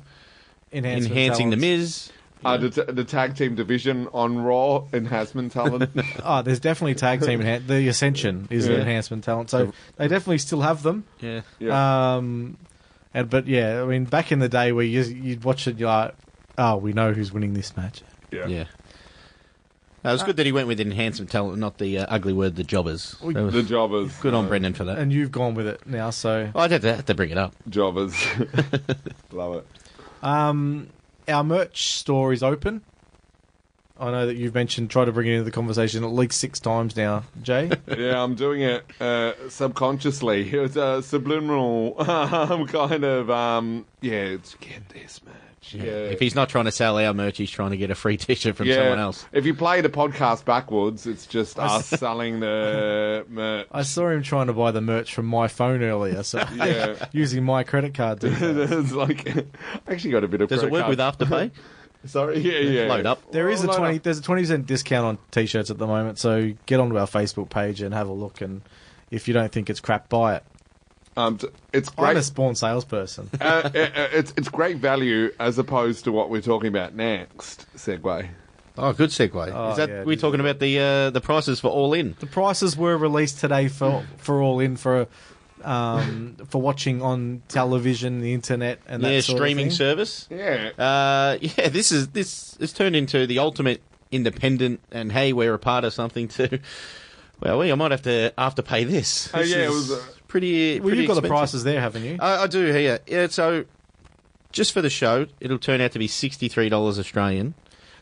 [SPEAKER 1] enhancement
[SPEAKER 2] enhancing the
[SPEAKER 1] talents.
[SPEAKER 2] Miz.
[SPEAKER 3] Uh, the, t- the tag team division on Raw enhancement talent.
[SPEAKER 1] Oh, there's definitely tag team. Enhan- the Ascension is
[SPEAKER 3] Yeah.
[SPEAKER 1] an enhancement talent, so they definitely still have them.
[SPEAKER 2] Yeah.
[SPEAKER 3] yeah.
[SPEAKER 1] Um, and but yeah, I mean, back in the day where you, you'd watch it, you're like, oh, we know who's winning this match.
[SPEAKER 3] yeah.
[SPEAKER 2] Yeah. Uh, it was good that he went with enhancement talent, not the uh, ugly word, the jobbers.
[SPEAKER 1] We-
[SPEAKER 2] That was
[SPEAKER 3] The jobbers.
[SPEAKER 2] good on
[SPEAKER 3] Uh,
[SPEAKER 2] Brendan for that.
[SPEAKER 1] And you've gone with it now, so
[SPEAKER 2] I'd have to, have to bring it up.
[SPEAKER 3] Jobbers. Love it.
[SPEAKER 1] um, our merch store is open. I know that you've mentioned try to bring it into the conversation at least six times now, Jay.
[SPEAKER 3] Yeah, I'm doing it uh, subconsciously. It was a subliminal um, kind of, um, yeah, it's get this match. Yeah.
[SPEAKER 2] If he's not trying to sell our merch, he's trying to get a free T-shirt from
[SPEAKER 3] yeah.
[SPEAKER 2] someone else.
[SPEAKER 3] If you play the podcast backwards, it's just us selling the merch.
[SPEAKER 1] I saw him trying to buy the merch from my phone earlier, so
[SPEAKER 3] Yeah.
[SPEAKER 1] using my credit card. details.
[SPEAKER 3] it's like, I actually got a bit of
[SPEAKER 2] Does it
[SPEAKER 3] credit
[SPEAKER 2] work
[SPEAKER 3] card.
[SPEAKER 2] with Afterpay?
[SPEAKER 3] Sorry, yeah, yeah.
[SPEAKER 2] Load up.
[SPEAKER 1] There is a
[SPEAKER 3] load
[SPEAKER 1] twenty.
[SPEAKER 3] up.
[SPEAKER 1] There's a twenty percent discount on t-shirts at the moment. So get onto our Facebook page and have a look. And if you don't think it's crap, buy it.
[SPEAKER 3] Um, t- it's
[SPEAKER 1] I'm a spawn salesperson.
[SPEAKER 3] uh, uh, uh, it's it's great value as opposed to what we're talking about next. Segue.
[SPEAKER 2] Oh, good segue.
[SPEAKER 1] Oh,
[SPEAKER 2] Is that
[SPEAKER 1] yeah,
[SPEAKER 2] we're
[SPEAKER 1] just-
[SPEAKER 2] talking about the uh, the prices for All In?
[SPEAKER 1] The prices were released today for for all in for um, for watching on television, the internet, and that
[SPEAKER 2] yeah,
[SPEAKER 1] sort
[SPEAKER 2] streaming
[SPEAKER 1] of thing.
[SPEAKER 2] service.
[SPEAKER 3] Yeah.
[SPEAKER 2] Uh, yeah, this is this has turned into the ultimate independent, and hey, we're a part of something too. Well, we I might have to afterpay this.
[SPEAKER 3] Oh,
[SPEAKER 2] This
[SPEAKER 3] yeah, it
[SPEAKER 2] is
[SPEAKER 3] was, uh,
[SPEAKER 2] pretty.
[SPEAKER 1] Well,
[SPEAKER 2] pretty
[SPEAKER 1] you've got the prices there, haven't you?
[SPEAKER 2] I, I do, yeah. Yeah, so just for the show, it'll turn out to be sixty three dollars Australian.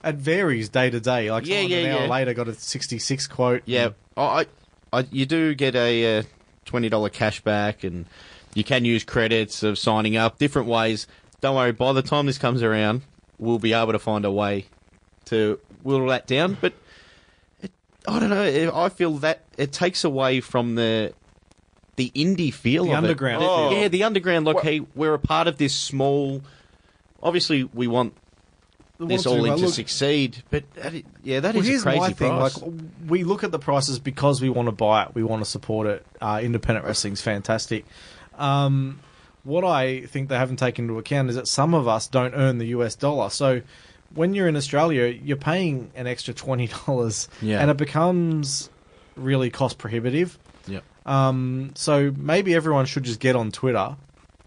[SPEAKER 1] It varies day to day. Like
[SPEAKER 2] Yeah,
[SPEAKER 1] someone
[SPEAKER 2] yeah,
[SPEAKER 1] an hour
[SPEAKER 2] yeah.
[SPEAKER 1] later got a 66 quote.
[SPEAKER 2] Yeah, I I- I, you do get a uh, twenty dollar cash back, and you can use credits of signing up different ways. Don't worry. By the time this comes around, we'll be able to find a way to whittle that down. But it, I don't know. I feel that it takes away from the the indie feel
[SPEAKER 1] The
[SPEAKER 2] of it.
[SPEAKER 1] underground
[SPEAKER 3] Oh.
[SPEAKER 2] Yeah, the underground. Look,
[SPEAKER 3] Well-
[SPEAKER 2] hey, we're a part of this small. Obviously, we want this all in to
[SPEAKER 1] Look,
[SPEAKER 2] succeed, but that, i- yeah, that is
[SPEAKER 1] Well, here's
[SPEAKER 2] a crazy
[SPEAKER 1] my thing.
[SPEAKER 2] price.
[SPEAKER 1] Like, we look at the prices because we want to buy it. We want to support it. Uh, independent wrestling's fantastic. Um, what I think they haven't taken into account is that some of us don't earn the US dollar. So when you're in Australia, you're paying an extra twenty dollars,
[SPEAKER 2] Yeah.
[SPEAKER 1] and it becomes really cost prohibitive.
[SPEAKER 2] yeah.
[SPEAKER 1] Um, so maybe everyone should just get on Twitter,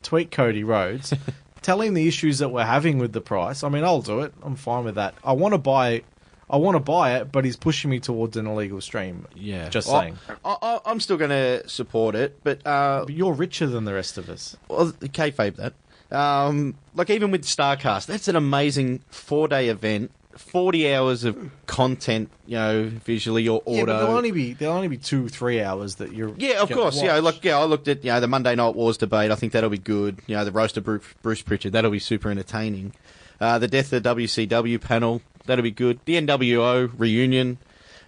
[SPEAKER 1] tweet Cody Rhodes, tell him the issues that we're having with the price. I mean, I'll do it. I'm fine with that. I want to buy, I want to buy it, but he's pushing me towards an illegal stream.
[SPEAKER 2] Yeah,
[SPEAKER 1] just
[SPEAKER 2] Well,
[SPEAKER 1] saying.
[SPEAKER 2] I, I, I'm still going to support it, but uh,
[SPEAKER 1] But you're richer than the rest of us.
[SPEAKER 2] well, kayfabe that. Um, like even with Starcast, that's an amazing four day event, forty hours of content, you know, visually or
[SPEAKER 1] Yeah, but there'll only be there'll only be two three hours that you're.
[SPEAKER 2] Yeah, of course. Yeah, look, yeah, I looked at you know the Monday Night Wars debate. I think that'll be good. You know, the roast of Bruce, Bruce Prichard. That'll be super entertaining. Uh, the death of the WCW panel. That'll be good. The NWO reunion,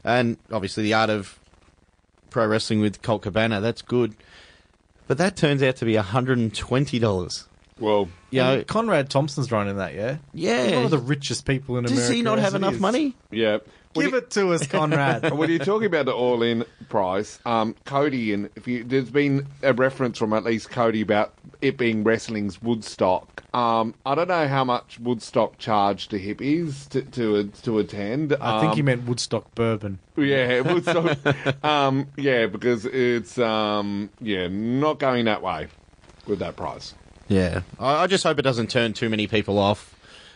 [SPEAKER 2] and obviously the art of pro wrestling with Colt Cabana. That's good. But that turns out to be hundred and twenty dollars.
[SPEAKER 3] Well,
[SPEAKER 2] You know,
[SPEAKER 1] And Conrad Thompson's running that. Yeah,
[SPEAKER 2] Yeah.
[SPEAKER 1] He's one of the richest people in America.
[SPEAKER 2] does he not
[SPEAKER 1] as
[SPEAKER 2] have
[SPEAKER 1] it
[SPEAKER 2] enough
[SPEAKER 1] is.
[SPEAKER 2] money?
[SPEAKER 3] yeah. When
[SPEAKER 1] Give
[SPEAKER 3] you-
[SPEAKER 1] it to us, Conrad.
[SPEAKER 3] when you're talking about the all-in price, um, Cody, and if you, there's been a reference from at least Cody about it being wrestling's Woodstock. Um, I don't know how much Woodstock charged to hippies to to, to attend.
[SPEAKER 1] I think he
[SPEAKER 3] Um,
[SPEAKER 1] meant Woodstock bourbon.
[SPEAKER 3] Yeah, Woodstock. um, yeah, because it's um, yeah not going that way with that price.
[SPEAKER 2] Yeah, I, I just hope it doesn't turn too many people off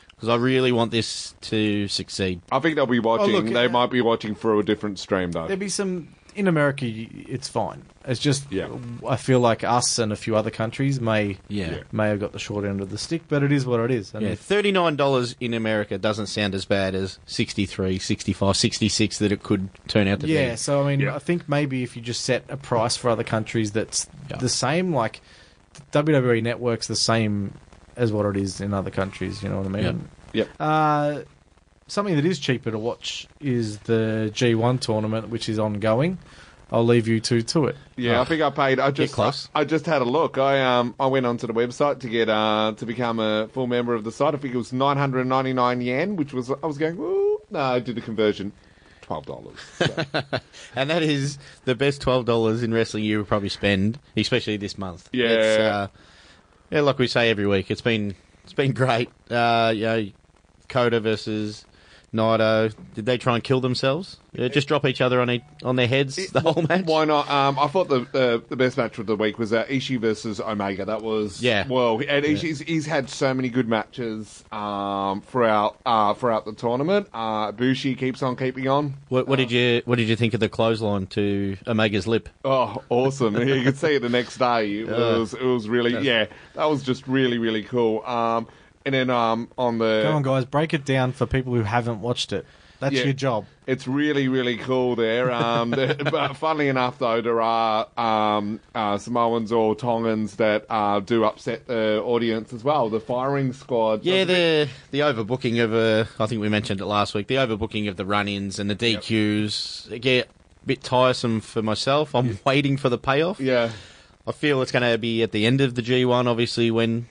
[SPEAKER 2] because I really want this to succeed.
[SPEAKER 3] I think they'll be watching.
[SPEAKER 1] look,
[SPEAKER 3] they
[SPEAKER 1] uh,
[SPEAKER 3] might be watching through a different stream though.
[SPEAKER 1] There'd be some in America. It's fine. It's just
[SPEAKER 3] Yeah.
[SPEAKER 1] I feel like us and a few other countries may
[SPEAKER 2] Yeah.
[SPEAKER 3] Yeah.
[SPEAKER 1] may have got the short end of the stick, but it is what it is. And
[SPEAKER 2] Yeah, $39 in America doesn't sound as bad as 63, 65, 66 that it could turn out to
[SPEAKER 1] yeah.
[SPEAKER 2] be.
[SPEAKER 1] Yeah, so I mean,
[SPEAKER 3] Yeah.
[SPEAKER 1] I think maybe if you just set a price for other countries that's
[SPEAKER 2] Yeah.
[SPEAKER 1] the same, like WWE Network's the same as what it is in other countries. You know what I mean?
[SPEAKER 2] Yeah.
[SPEAKER 3] Yep.
[SPEAKER 1] Uh, something that is cheaper to watch is the G1 tournament, which is ongoing. I'll leave you two to it.
[SPEAKER 3] Yeah, I think I paid. I just
[SPEAKER 2] close.
[SPEAKER 3] I, I just had a look. I um I went onto the website to get uh to become a full member of the site. I think it was nine hundred and ninety nine yen, which was I was going. Ooh, no, I did the conversion, twelve dollars. So.
[SPEAKER 2] And that is the best $12 in wrestling you would probably spend, especially this month.
[SPEAKER 3] Yeah.
[SPEAKER 2] It's, uh, yeah, like we say every week, it's been it's been great. Uh, you know, Kota versus Naito. Did they try and kill themselves? Yeah, just drop each other on e- on their heads the whole match?
[SPEAKER 3] Why not? Um, I thought the uh, the best match of the week was uh, Ishii versus Omega. That was
[SPEAKER 2] Yeah.
[SPEAKER 3] Well, and Ishii's he's had so many good matches um throughout uh throughout the tournament. Uh, Bushi keeps on keeping on.
[SPEAKER 2] What, what did you What did you think of the clothesline to Omega's lip?
[SPEAKER 3] Oh, awesome! you could see it the next day. It
[SPEAKER 2] Uh,
[SPEAKER 3] was it was really yeah. That was just really really cool. Um, and then um on the
[SPEAKER 1] Come on, guys, break it down for people who haven't watched it. That's
[SPEAKER 3] Yeah.
[SPEAKER 1] your job.
[SPEAKER 3] It's really, really cool there. Um, the- but funnily enough, though, there are um, uh, Samoans or Tongans that uh, do upset the audience as well. The firing squad.
[SPEAKER 2] Yeah, the the overbooking of uh, I think we mentioned it last week. The overbooking of the run-ins and the DQs they get a bit tiresome for myself. I'm waiting for the payoff.
[SPEAKER 3] Yeah.
[SPEAKER 2] I feel it's going to be at the end of the G1, obviously, when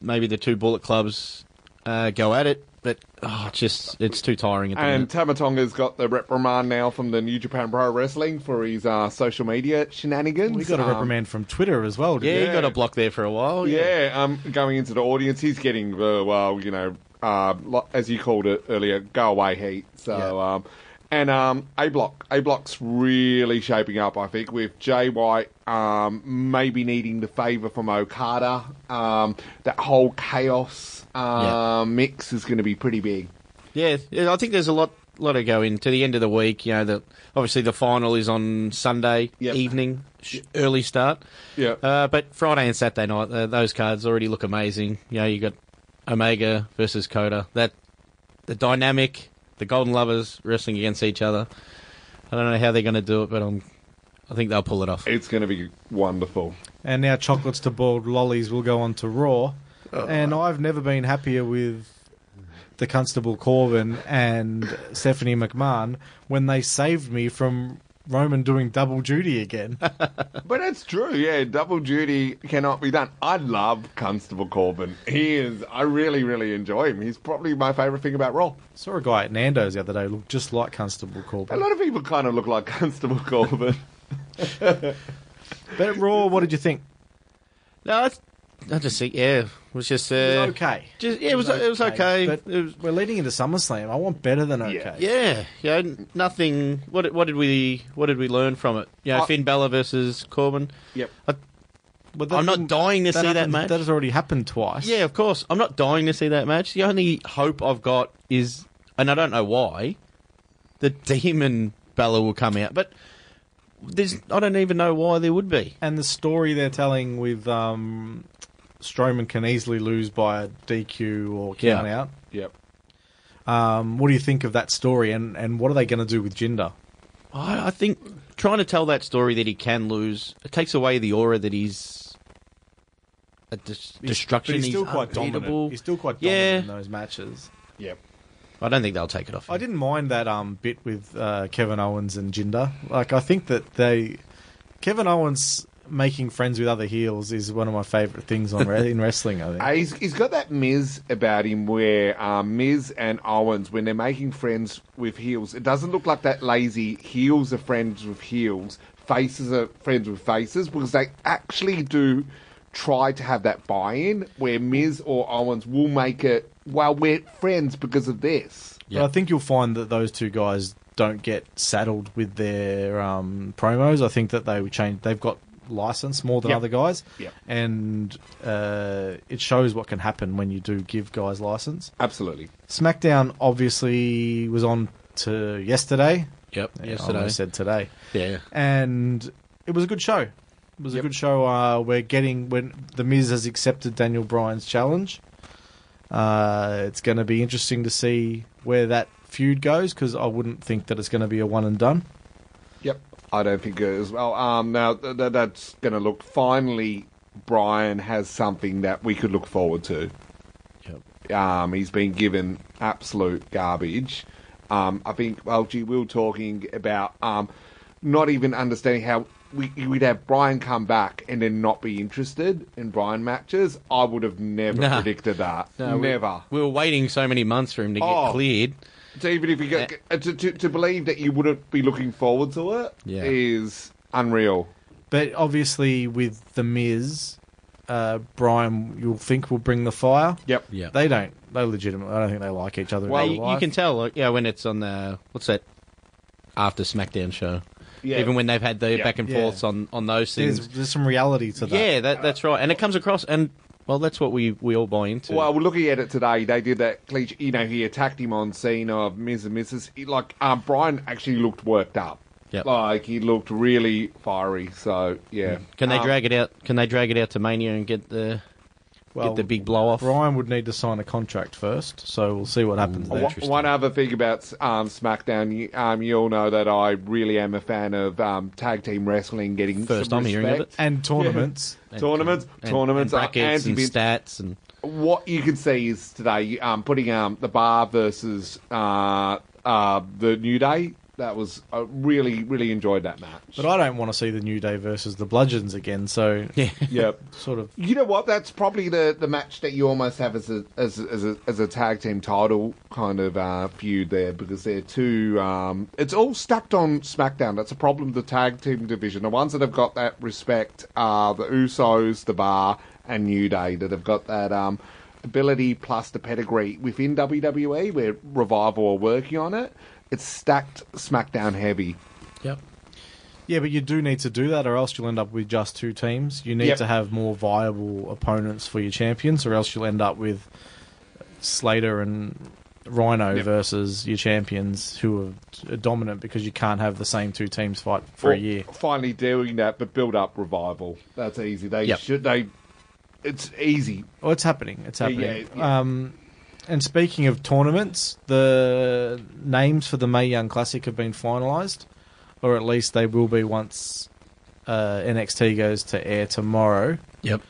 [SPEAKER 2] maybe the two Bullet clubs uh, go at it. But oh, it's just it's too tiring at the
[SPEAKER 3] And.
[SPEAKER 2] Tama
[SPEAKER 3] Tonga's got the reprimand now from the New Japan Pro Wrestling for his uh, social media shenanigans.
[SPEAKER 1] We got a
[SPEAKER 3] Um,
[SPEAKER 1] reprimand from Twitter as well. didn't
[SPEAKER 2] Yeah,
[SPEAKER 1] we?
[SPEAKER 2] he got a block there for a while.
[SPEAKER 3] Yeah, um, going into the audience, he's getting the well, you know, uh, as you called it earlier, go away heat. So,
[SPEAKER 2] Yeah.
[SPEAKER 3] um, and um, A Block, A Block's really shaping up. I think with Jay White um, maybe needing the favour from Okada. Um, that whole chaos um,
[SPEAKER 2] Yeah.
[SPEAKER 3] mix is going to be pretty big.
[SPEAKER 2] Yeah, yeah, I think there's a lot lot to go into the end of the week. You know, the, obviously the final is on Sunday
[SPEAKER 3] Yep.
[SPEAKER 2] evening, sh- early start.
[SPEAKER 3] Yeah.
[SPEAKER 2] Uh, but Friday and Saturday night, uh, those cards already look amazing. You know, you got Omega versus Kota. That the dynamic, the Golden Lovers wrestling against each other. I don't know how they're going to do it, but I'm I think they'll pull it off.
[SPEAKER 3] It's going to be wonderful.
[SPEAKER 1] And now chocolates to boiled lollies will go on to Raw. And I've never been happier with the Constable Corbin and Stephanie McMahon when they saved me from Roman doing double duty again.
[SPEAKER 3] But it's true, yeah. Double duty cannot be done. I love Constable Corbin. He is. I really, really enjoy him. He's probably my favourite thing about Raw.
[SPEAKER 1] Saw a guy at Nando's the other day look just like Constable Corbin.
[SPEAKER 3] A lot of people kind of look like Constable Corbin.
[SPEAKER 1] But Raw, what did you think?
[SPEAKER 2] No, it's, I just think yeah, it was just uh,
[SPEAKER 1] It was okay.
[SPEAKER 2] Just yeah, it was it was okay.
[SPEAKER 1] But
[SPEAKER 2] It was-
[SPEAKER 1] we're leading into SummerSlam. I want better than okay.
[SPEAKER 2] yeah, yeah, n- nothing. What did- what did we what did we learn from it? Yeah,
[SPEAKER 3] I-
[SPEAKER 2] Finn Balor versus Corbin.
[SPEAKER 3] Yep.
[SPEAKER 1] But
[SPEAKER 2] I'm not dying to see that match.
[SPEAKER 1] That has already happened twice.
[SPEAKER 2] Yeah, of course. I'm not dying to see that match. The only hope I've got is, and I don't know why, the Demon Balor will come out, but there's I don't even know why there would be.
[SPEAKER 1] And the story they're telling with um, Strowman can easily lose by a DQ or count
[SPEAKER 2] Yeah.
[SPEAKER 1] out.
[SPEAKER 3] Yep.
[SPEAKER 1] Um, what do you think of that story, and, and what are they going to do with Jinder?
[SPEAKER 2] I, I think trying to tell that story that he can lose it takes away the aura that he's a dis- destruction.
[SPEAKER 1] But he's still quite dominant. He's still quite
[SPEAKER 2] Yeah.
[SPEAKER 1] dominant in those matches.
[SPEAKER 3] Yep.
[SPEAKER 2] I don't think they'll take it off.
[SPEAKER 1] I didn't mind that um, bit with uh, Kevin Owens and Jinder. Like, I think that they Kevin Owens making friends with other heels is one of my favourite things on re- in wrestling. I think.
[SPEAKER 3] Uh, he's, he's got that Miz about him where um, Miz and Owens, when they're making friends with heels, it doesn't look like that lazy heels are friends with heels, faces are friends with faces, because they actually do try to have that buy-in where Miz or Owens will make it, well, we're friends because of this.
[SPEAKER 1] But I think you'll find that those two guys don't get saddled with their um, promos. I think that they would change. They've got license more than
[SPEAKER 3] Yep.
[SPEAKER 1] other guys,
[SPEAKER 3] Yep.
[SPEAKER 1] and uh, it shows what can happen when you do give guys license.
[SPEAKER 3] Absolutely.
[SPEAKER 1] SmackDown obviously was on to yesterday.
[SPEAKER 2] Yep.
[SPEAKER 1] Yeah, I
[SPEAKER 2] Yesterday.
[SPEAKER 1] almost said today,
[SPEAKER 2] Yeah.
[SPEAKER 1] and it was a good show. It was a good show. Uh, we're getting when the Miz has accepted Daniel Bryan's challenge. Uh, it's going to be interesting to see where that feud goes because I wouldn't think that it's going to be a one and done.
[SPEAKER 3] Yep. I don't think it is. Well, um, now th- th- that's going to look. Finally, Bryan has something that we could look forward to.
[SPEAKER 2] Yep.
[SPEAKER 3] Um, he's been given absolute garbage. Um, I think, well, gee, we were talking about um, not even understanding how we, we'd have Bryan come back and then not be interested in Bryan matches. I would have never
[SPEAKER 2] Nah.
[SPEAKER 3] predicted that.
[SPEAKER 2] No,
[SPEAKER 3] never.
[SPEAKER 2] We, were waiting so many months for him to get
[SPEAKER 3] Oh.
[SPEAKER 2] cleared.
[SPEAKER 3] So even if you get uh, to, to to believe that you wouldn't be looking forward to it is
[SPEAKER 2] Yeah.
[SPEAKER 3] unreal.
[SPEAKER 1] But obviously, with the Miz, uh, Bryan, you'll think will bring the fire.
[SPEAKER 3] Yep.
[SPEAKER 2] Yeah.
[SPEAKER 1] They don't. They legitimately. I don't think they like each other.
[SPEAKER 2] Well, you, you can tell, like, yeah, when it's on the what's that after SmackDown show.
[SPEAKER 3] Yeah.
[SPEAKER 2] Even when they've had the
[SPEAKER 3] Yeah.
[SPEAKER 2] back and
[SPEAKER 1] Yeah.
[SPEAKER 2] forths on on those things.
[SPEAKER 1] there's some reality to that.
[SPEAKER 2] Yeah, that, that's right, and it comes across, and well, that's what we we all buy into.
[SPEAKER 3] Well, we're looking at it today. They did that cliche. You know, he attacked him on scene of Miz and Mrs. He, like, um, Bryan actually looked worked up.
[SPEAKER 2] Yep.
[SPEAKER 3] Like he looked really fiery. So yeah.
[SPEAKER 2] can they
[SPEAKER 3] Um,
[SPEAKER 2] drag it out? Can they drag it out to Mania and get the
[SPEAKER 1] Well,
[SPEAKER 2] get the big blow off?
[SPEAKER 1] Ryan would need to sign a contract first, so we'll see what happens there.
[SPEAKER 3] One- One other thing about um, SmackDown, you, um, you all know that I really am a fan of um, tag team wrestling getting
[SPEAKER 2] First
[SPEAKER 3] some
[SPEAKER 2] I'm hearing of
[SPEAKER 3] respect.
[SPEAKER 2] it.
[SPEAKER 1] And tournaments.
[SPEAKER 2] And-
[SPEAKER 3] tournaments,
[SPEAKER 2] and-
[SPEAKER 3] tournaments,
[SPEAKER 2] and brackets and
[SPEAKER 3] anti-Vince-
[SPEAKER 2] stats and
[SPEAKER 3] what you can see is today um, putting um, the bar versus uh, uh, the New Day. That was I really really enjoyed that match.
[SPEAKER 1] But I don't want to see the New Day versus the Bludgeons again, so
[SPEAKER 2] yeah.
[SPEAKER 3] yep.
[SPEAKER 1] sort of.
[SPEAKER 3] You know what? That's probably the, the match that you almost have as a as as a, as a tag team title kind of uh, feud there because they're two. Um, it's all stacked on SmackDown. That's a problem. The tag team division, the ones that have got that respect are the Usos, the Bar, and New Day that have got that um, ability plus the pedigree within WWE. Where Revival are working on it. It's stacked SmackDown heavy.
[SPEAKER 2] Yep.
[SPEAKER 1] Yeah, but you do need to do that, or else you'll end up with just two teams. You need
[SPEAKER 3] Yep.
[SPEAKER 1] to have more viable opponents for your champions, or else you'll end up with Slater and Rhyno
[SPEAKER 3] Yep.
[SPEAKER 1] versus your champions who are dominant because you can't have the same two teams fight for a year.
[SPEAKER 3] Finally doing that, but build up Revival. That's easy. They
[SPEAKER 2] Yep.
[SPEAKER 3] should. They. It's easy.
[SPEAKER 1] Oh, it's happening. It's
[SPEAKER 3] Yeah,
[SPEAKER 1] happening.
[SPEAKER 3] yeah, yeah.
[SPEAKER 1] Um, and speaking of tournaments, the names for the Mae Young Classic have been finalised, or at least they will be once uh, NXT goes to air tomorrow.
[SPEAKER 2] Yep.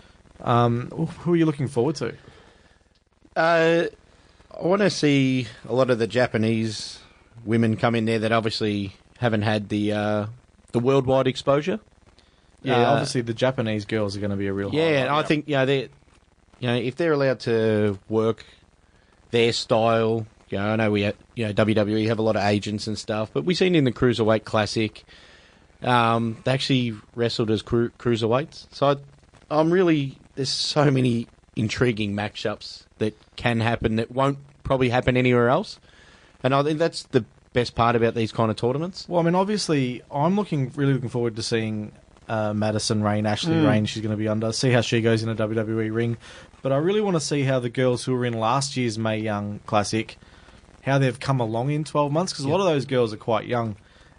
[SPEAKER 1] Um, who are you looking forward to?
[SPEAKER 2] Uh, I want to see a lot of the Japanese women come in there that obviously haven't had the uh, the worldwide exposure.
[SPEAKER 1] Yeah,
[SPEAKER 2] Uh,
[SPEAKER 1] obviously the Japanese girls are going to be a real.
[SPEAKER 2] Yeah,
[SPEAKER 1] highlight.
[SPEAKER 2] and I think you know they, you know, if they're allowed to work their style, you know, I know we, ha- you know, WWE have a lot of agents and stuff, but we've seen in the cruiserweight classic, um, they actually wrestled as cru- cruiserweights. So I, I'm really there's so many intriguing matchups that can happen that won't probably happen anywhere else, and I think that's the best part about these kind of tournaments.
[SPEAKER 1] Well, I mean, obviously, I'm looking really looking forward to seeing uh, Madison Rayne, Ashley
[SPEAKER 2] Hmm.
[SPEAKER 1] Rayne. She's going to be under. See how she goes in a WWE ring. But I really want to see how the girls who were in last year's Mae Young Classic, how they've come along in 12 months because a lot of those girls are quite young.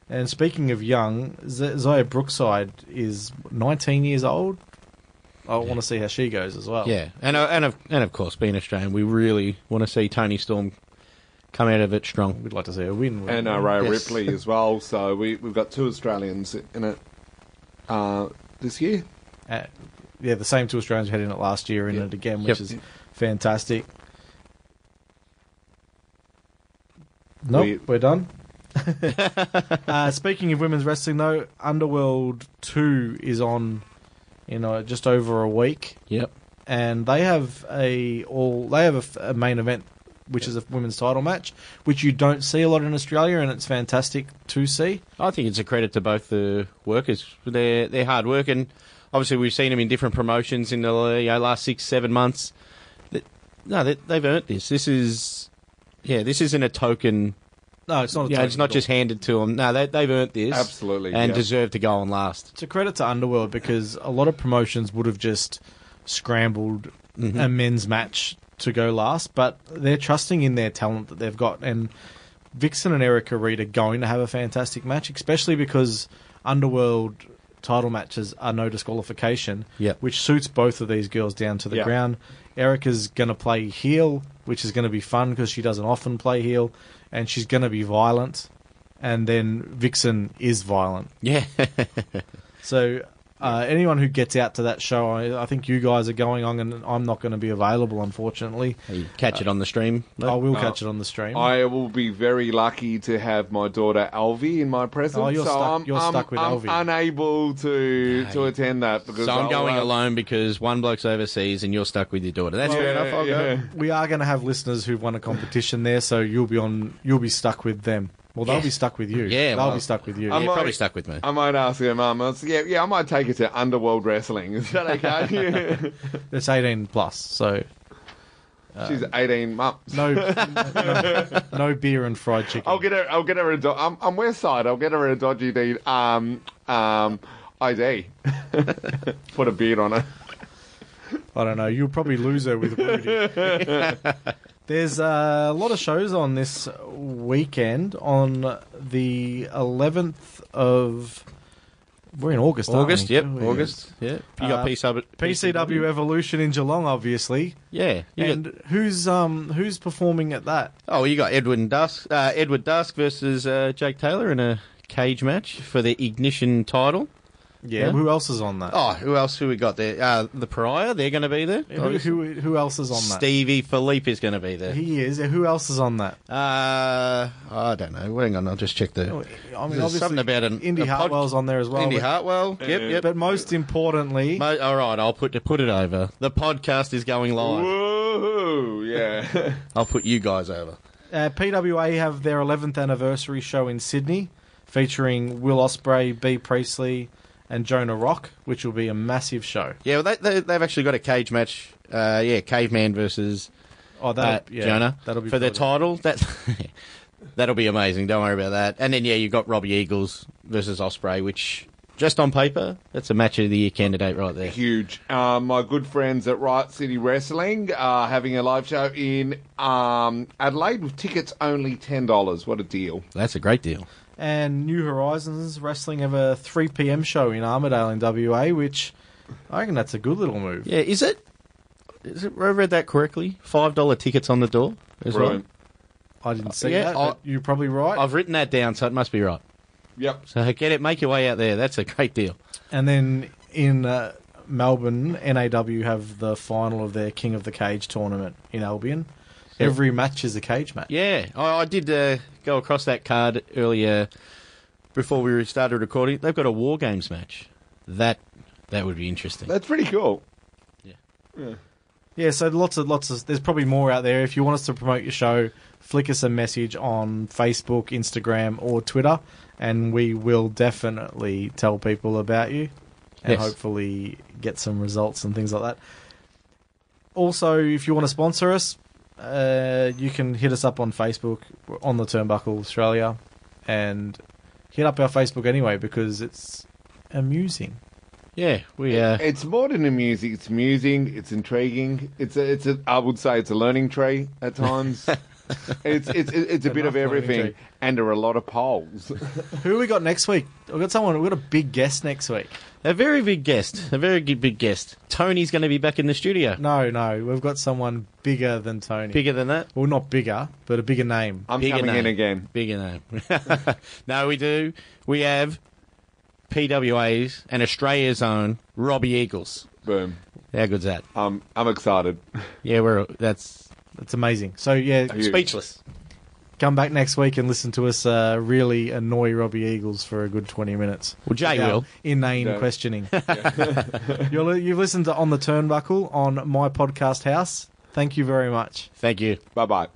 [SPEAKER 1] And speaking of young, Z- Xia Brookside is 19 years old. I want to see how she goes as well.
[SPEAKER 2] Yeah, and uh, and of and of course, being Australian, we really want to see Toni Storm come out of it strong.
[SPEAKER 1] We'd like to see her win. wouldn't
[SPEAKER 3] and uh,
[SPEAKER 1] we?
[SPEAKER 3] Rhea
[SPEAKER 2] Yes.
[SPEAKER 3] Ripley as well. So we we've got two Australians in it uh, this year.
[SPEAKER 1] Uh, yeah, the same two Australians who had in it last year in
[SPEAKER 3] Yeah.
[SPEAKER 1] it again, which
[SPEAKER 2] Yep.
[SPEAKER 1] is fantastic. Nope,
[SPEAKER 3] We-
[SPEAKER 1] we, are done. uh, speaking of women's wrestling, though, Underworld Two is on in uh, just over a week,
[SPEAKER 2] Yep.
[SPEAKER 1] and they have a all they have a f- a, main event, which is a women's title match, which you don't see a lot in Australia, and it's fantastic to see.
[SPEAKER 2] I think it's a credit to both the workers for their their hard work, and obviously we've seen them in different promotions in the you know, last six seven months. No, they, they've earned this. This is yeah, this isn't a token.
[SPEAKER 1] No, it's not. A
[SPEAKER 2] Yeah, it's not just handed to them. No, they, they've earned this
[SPEAKER 3] Absolutely,
[SPEAKER 2] and
[SPEAKER 3] yeah.
[SPEAKER 2] deserve to go on last.
[SPEAKER 1] It's a credit to Underworld because a lot of promotions would have just scrambled
[SPEAKER 2] Mm-hmm.
[SPEAKER 1] a men's match to go last, but they're trusting in their talent that they've got. And Vixen and Erica Reed are going to have a fantastic match, especially because Underworld title matches are no disqualification,
[SPEAKER 2] Yep.
[SPEAKER 1] which suits both of these girls down to the
[SPEAKER 3] Yeah.
[SPEAKER 1] ground. Erica's going to play heel, which is going to be fun because she doesn't often play heel, and she's going to be violent. And then Vixen is violent.
[SPEAKER 2] Yeah,
[SPEAKER 1] So uh, anyone who gets out to that show, I, I think you guys are going on, and I'm not going to be available, unfortunately.
[SPEAKER 2] you catch it on the stream.
[SPEAKER 1] I will
[SPEAKER 3] Uh,
[SPEAKER 1] catch it on the stream.
[SPEAKER 3] I will be very lucky to have my daughter Alvi in my presence.
[SPEAKER 1] Oh, you're
[SPEAKER 3] so
[SPEAKER 1] stuck-
[SPEAKER 3] I'm,
[SPEAKER 1] you're
[SPEAKER 3] I'm,
[SPEAKER 1] stuck with
[SPEAKER 3] I'm
[SPEAKER 1] Alvi.
[SPEAKER 3] unable to
[SPEAKER 2] Yeah,
[SPEAKER 3] to
[SPEAKER 2] you-
[SPEAKER 3] attend that because
[SPEAKER 2] So I'm
[SPEAKER 3] I'll
[SPEAKER 2] going
[SPEAKER 3] have-
[SPEAKER 2] alone because one bloke's overseas and you're stuck with your daughter. That's
[SPEAKER 1] Well,
[SPEAKER 2] fair enough. I'll
[SPEAKER 3] yeah.
[SPEAKER 2] go.
[SPEAKER 1] we are going to have listeners who've won a competition there, so you'll be on. You'll be stuck with them. Well, they'll
[SPEAKER 2] Yeah.
[SPEAKER 1] be stuck with you.
[SPEAKER 2] Yeah,
[SPEAKER 1] they'll
[SPEAKER 2] well,
[SPEAKER 1] be stuck with you.
[SPEAKER 2] Yeah,
[SPEAKER 3] I'm
[SPEAKER 2] probably stuck with me.
[SPEAKER 3] I might ask her mum. I'll Yeah, yeah, I might take it to Underworld Wrestling. Is that okay?
[SPEAKER 1] It's 18 plus, so
[SPEAKER 3] She's 18 months.
[SPEAKER 1] no, no, no beer and fried chicken.
[SPEAKER 3] I'll get her. I'll get her a. Do- I'm, I'm West Side. I'll get her a dodgy deed. Um, um, ID. Put a beard on her.
[SPEAKER 1] I don't know. You'll probably lose her with Rudy. There's a lot of shows on this weekend. On the 11th of, we're in August. aren't
[SPEAKER 2] August,
[SPEAKER 1] we?
[SPEAKER 2] yep. August. Yeah, you got
[SPEAKER 1] Uh,
[SPEAKER 2] PCW,
[SPEAKER 1] PCW Evolution in Geelong, obviously.
[SPEAKER 2] Yeah, you
[SPEAKER 1] and
[SPEAKER 2] got,
[SPEAKER 1] who's um who's performing at that?
[SPEAKER 2] oh, you got Edwin Dusk, uh, Edward Dusk versus uh, Jake Taylor in a cage match for the Ignition title.
[SPEAKER 1] Yeah,
[SPEAKER 2] Yeah.
[SPEAKER 1] who else is on that?
[SPEAKER 2] Oh, who else? Who we got there? Uh, the Pariah, they're going to be there.
[SPEAKER 1] who, who who else is on that?
[SPEAKER 2] Stevie Philippe is going to be there.
[SPEAKER 1] He is. Who else is on that?
[SPEAKER 2] Uh, I don't know. Hang on, I'll just check the.
[SPEAKER 1] I mean,
[SPEAKER 2] There's
[SPEAKER 1] obviously,
[SPEAKER 2] something about an
[SPEAKER 1] Indy
[SPEAKER 2] a pod-
[SPEAKER 1] Hartwell's on there as well.
[SPEAKER 2] Indy
[SPEAKER 1] but,
[SPEAKER 2] Hartwell. Yep, yep.
[SPEAKER 1] but most importantly,
[SPEAKER 2] Mo- all right, I'll put put it over. The podcast is going live.
[SPEAKER 3] Woohoo! Yeah.
[SPEAKER 2] I'll put you guys over.
[SPEAKER 1] uh, PWA have their 11th anniversary show in Sydney, featuring Will Ospreay, Bea Priestley, and Jonah Rock, which will be a massive show.
[SPEAKER 2] Yeah, well, they, they, they've actually got a cage match. Uh, yeah, Caveman versus
[SPEAKER 1] Oh,
[SPEAKER 2] uh,
[SPEAKER 1] that yeah,
[SPEAKER 2] Jonah
[SPEAKER 1] that'll be
[SPEAKER 2] for the
[SPEAKER 1] brilliant.
[SPEAKER 2] title. That that'll be amazing. Don't worry about that. And then yeah, you've got Robbie Eagles versus Ospreay, which just on paper, that's a match of the year candidate right there.
[SPEAKER 3] Huge. Um, my good friends at Riot City Wrestling are having a live show in um, Adelaide with tickets only ten dollars. What a deal!
[SPEAKER 2] That's a great deal.
[SPEAKER 1] And New Horizons Wrestling have a 3 p.m. show in Armadale in WA, which I reckon that's a good little move.
[SPEAKER 2] Yeah, is it? Is it? I read that correctly. Five dollar tickets on the door as
[SPEAKER 3] Brilliant.
[SPEAKER 1] I didn't see
[SPEAKER 2] Yeah,
[SPEAKER 1] that,
[SPEAKER 2] I-
[SPEAKER 1] but you're probably right.
[SPEAKER 2] I've written that down, so it must be right.
[SPEAKER 3] Yep.
[SPEAKER 2] So get it, make your way out there. That's a great deal.
[SPEAKER 1] And then in uh, Melbourne, NAW have the final of their King of the Cage tournament in Albion. Every match is a cage match.
[SPEAKER 2] Yeah, I, I did uh, go across that card earlier before we started recording. They've got a War Games match. That that would be interesting.
[SPEAKER 3] That's pretty cool.
[SPEAKER 1] Yeah, Yeah, Yeah, so lots of lots of there's probably more out there. If you want us to promote your show, flick us a message on Facebook, Instagram, or Twitter, and we will definitely tell people about you and
[SPEAKER 2] Yes.
[SPEAKER 1] hopefully get some results and things like that. Also, if you want to sponsor us, uh, you can hit us up on Facebook on the Turnbuckle Australia, and hit up our Facebook anyway because it's amusing.
[SPEAKER 2] Yeah, we uh,
[SPEAKER 3] It's more than amusing. It's amusing. It's intriguing. It's a, it's a. I would say it's a learning tree at times. it's it's it's a bit of everything,
[SPEAKER 1] tree.
[SPEAKER 3] And there are a lot of polls.
[SPEAKER 1] Who we got next week? We've got someone. We've got a big guest next week.
[SPEAKER 2] a very big guest, a very g- big guest. Tony's going to be back in the studio.
[SPEAKER 1] No, no, we've got someone bigger than Tony.
[SPEAKER 2] Bigger than that.
[SPEAKER 1] Well, not bigger, but a bigger name.
[SPEAKER 3] I'm
[SPEAKER 2] Bigger
[SPEAKER 3] coming in again.
[SPEAKER 2] Bigger name. no, we do. We have PWA's and Australia's own Robbie Eagles.
[SPEAKER 3] Boom.
[SPEAKER 2] How good's that?
[SPEAKER 3] Um, I'm excited.
[SPEAKER 2] Yeah, we're that's
[SPEAKER 1] It's amazing. So yeah,
[SPEAKER 2] speechless.
[SPEAKER 1] Come back next week and listen to us uh, really annoy Robbie Eagles for a good twenty minutes.
[SPEAKER 2] Well, Jay will.
[SPEAKER 1] inane
[SPEAKER 3] No.
[SPEAKER 1] questioning. You're, you've listened to on the Turnbuckle on my podcast house. Thank you very much.
[SPEAKER 2] Thank you.
[SPEAKER 3] Bye bye.